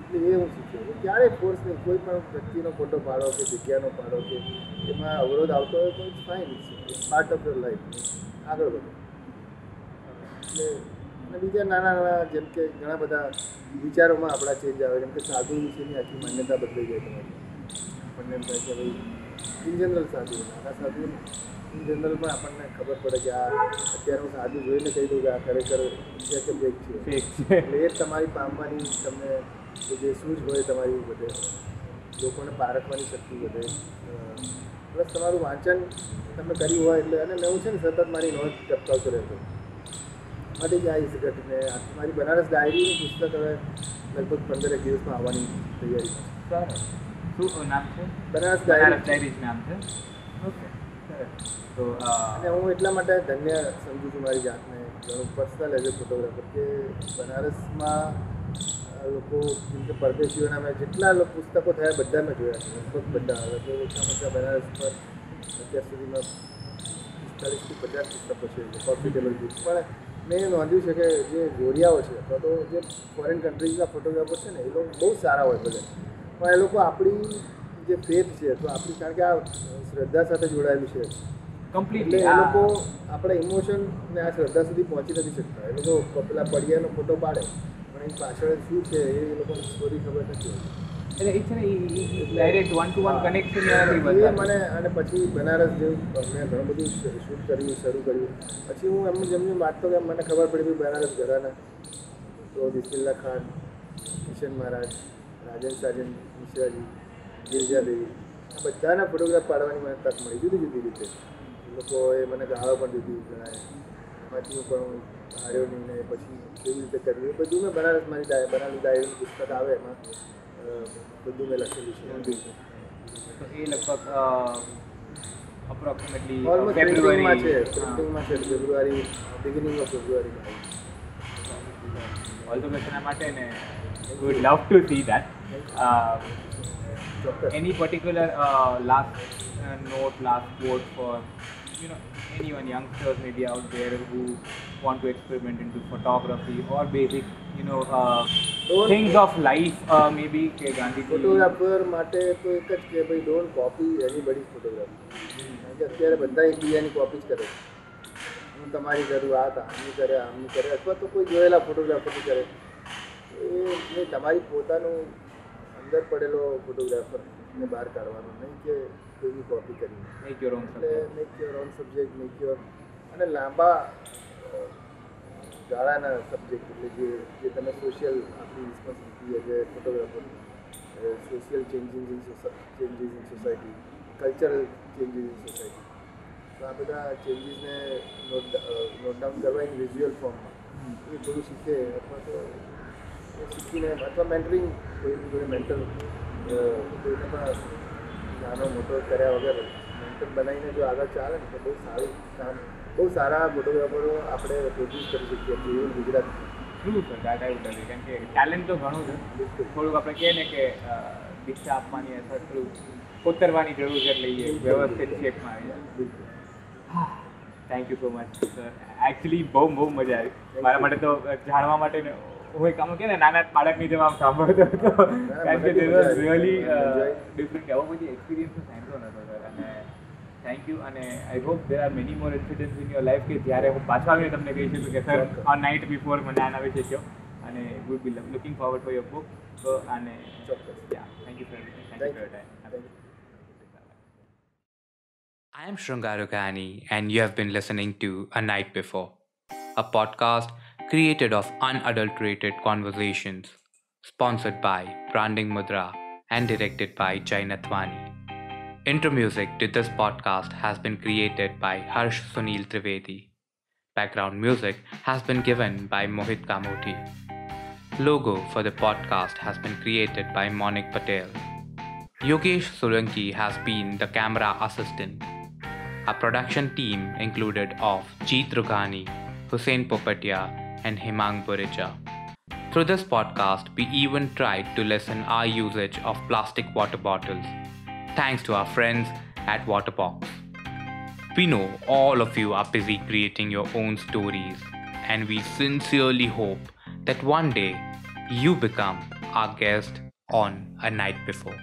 એટલે એ હું શીખ્યો કે ક્યારેય ફોર્સ નહીં. કોઈ પણ વ્યક્તિનો ફોટો પાડો કે જગ્યાનો પાડો કે એમાં અવરોધ આવતો હોય તો it's fine it's part of your life આગળ વધો. એટલે અને બીજા નાના નાના જેમ કે ઘણા બધા વિચારોમાં આપણા ચેન્જ આવે જેમ કે સાધુ વિશેની આખી માન્યતા બદલાઈ જાય તમારી. આપણને એમ થાય કે ભાઈ ઇન જનરલ સાધુ નાના સાધુ ઇન જનરલ પણ આપણને ખબર પડે કે આ અત્યારે હું સાધુ જોઈને કહી દઉં કે આ ખરેખર છે કે ફેક છે. એટલે એ તમારી પામવાની તમને જે સૂઝ હોય તમારી વધે લોકોને પારખવાની શક્તિ વધે. પ્લસ તમારું વાંચન તમે કર્યું હોય એટલે અને મેં હું છે ને સતત મારી નોંધ ટપકાવતો રહેતો. મળી જાય છે. ઘટીને આખી મારી બનારસ ડાયરીનું પુસ્તક હવે લગભગ પંદર એક દિવસમાં આવવાની તૈયારી શું નામ છે? બનારસ બનારસ ડાયરી નામ છે? ઓકે તો અને હું એટલા માટે ધન્ય સમજુ છું મારી જાતને. પર્સનલ એઝ અ ફોટોગ્રાફર કે બનારસમાં લોકો જેમ કે પરદેશીઓના મેં જેટલા લોકો પુસ્તકો થયા બધા મેં જોયા છે. લગભગ બધા. તો ઓછામાં ઓછા બનારસ પર અત્યાર સુધીમાં પિસ્તાલીસથી પચાસ પુસ્તકો છે. પ્રોફિટેબલ બુક પણ મેં એ નોંધ્યું છે કે જે જોડિયાઓ છે અથવા તો જે ફોરેન કન્ટ્રીઝના ફોટોગ્રાફર છે ને એ લોકો બહુ સારા હોય બધા પણ એ લોકો આપણી જે ફેથ છે તો આપણી કારણ કે આ શ્રદ્ધા સાથે જોડાયેલું છે. કમ્પ્લીટલી એ લોકો આપણા ઇમોશન ને આ શ્રદ્ધા સુધી પહોંચી નથી શકતા. એ લોકો પેલા પડિયાનો ફોટો પાડે પણ એ પાછળ શું છે એ લોકોને સ્ટોરી ખબર નથી હોતી. એટલે એ છે ને direct one to one connection એ મને અને પછી બનારસ જેવું મેં ઘણું બધું શૂટ કર્યું શરૂ કર્યું. પછી હું એમનું જેમની વાત તો મને ખબર પડી કે બનારસ ઘરાના. તો બિસ્મિલ્લા ખાન કિશન મહારાજ રાજન સાજન મિશ્રાજી ગિરજાદેવી આ બધાના ફોટોગ્રાફ પાડવાની મને તક મળી જુદી જુદી રીતે. એ લોકોએ મને ગાળો પણ દીધી ઘણાએ. એમાંથી હું પણ હાર્યો નહીં ને પછી કેવી રીતે કરવું એ બધું મેં બનારસ મારી બનારસ ડાયરીનું પુસ્તક આવે એમાં. બધું મેં લખેલું છે તો એ લગભગ અપ્રોક્સિમેટલી ઓલમોસ્ટ પ્રિન્ટિંગમાં છે ફેબ્રુઆરી પ્રિન્ટિંગમાં છે ફેબ્રુઆરી બિગિનિંગ ઓફ ફેબ્રુઆરીમાં ઓલ ધ બેસ્ટ એના માટે ને would love to see that ચોક્કસ any particular uh, last uh, note, last quote for you know anyone youngsters maybe out there who want to experiment into photography or basic you know uh, things of life uh, maybe કે Gandhi photographer માટે તો એક જ કે ભાઈ don't copy એની બડી photography અત્યારે બધા એકબીજાની કોપી જ કરે હું તમારી કરું આ આમની કરે આમની કરે અથવા તો કોઈ જોયેલા ફોટોગ્રાફરથી કરે. એ તમારી પોતાનું અંદર પડેલો ફોટોગ્રાફર ને બહાર કાઢવાનો નહીં કે કોઈની કોપી કરી મેક યોર ઓન એટલે make your own subject make your અને લાંબા ગાળાના સબ્જેક્ટ એટલે જે જે તમે સોશિયલ આપણી responsibility as a photographer social changes in changes in society cultural changes in society તો આ બધા ચેન્જીસને નોટ નોટ ડાઉન કરવા ઇન વિઝ્યુઅલ ફોર્મમાં એ થોડું શીખે અથવા તો શીખીને અથવા મેન્ટરિંગ કોઈ જોડે મેન્ટર કોઈને પણ નાનો મોટો કર્યા વગર મેન્ટન બનાવીને જો આગળ ચાલે ને તો બહુ સારું કામ બહુ સારા ફોટોગ્રાફરો આપણે પ્રોડ્યુસ કરી શકીએ છીએ એવું Gujarat. sir, that I would કેમ કે ટેલેન્ટ તો ઘણું છે. થોડુંક આપણે કહીએ ને કે દીક્ષા આપવાની અથવા થોડું કોતરવાની જરૂર છે એટલે વ્યવસ્થિત શેપમાં આવી જાય thank you so much sir actually બહુ બહુ મજા આવી. મારા માટે તો જાણવા માટે ને હું એક આમ કે ને નાના બાળકની જેમ આમ સાંભળતો હતો કારણ કે મને તે બી મજા વોઝ આવી. Really Enjoy. ડિફરન્ટ એવો બધી એક્સપિરિયન્સ તો સાંભળ્યો નતો સર અને થેન્ક યુ અને I hope there are many more incidents in your life કે જ્યારે હું પાછો આવીને તમને કહી શકું કે સર ચોક્કસ. ઓન નાઇટ બિફોર મને આના વિશે કહો અને would be looking forward for your book તો અને ચોક્કસ thank you sir thank you Thank for your you. Time Thank you. I am Shrungarukani, and you have been listening to A Night Before, a podcast created of unadulterated conversations, sponsored by Branding Mudra and directed by Jai Nathwani. Intro music to this podcast has been created by Harsh Sunil Trivedi. Background music has been given by Mohit Kamuthi. Logo for the podcast has been created by Monik Patel. Yogesh Solanki has been the camera assistant. Our production team included of Jeet Rughani, Hussein Popatia, and Himang Burija. Through this podcast, we even tried to lessen our usage of plastic water bottles, thanks to our friends at Waterbox. We know all of you are busy creating your own stories, and we sincerely hope that one day you become our guest on a night before.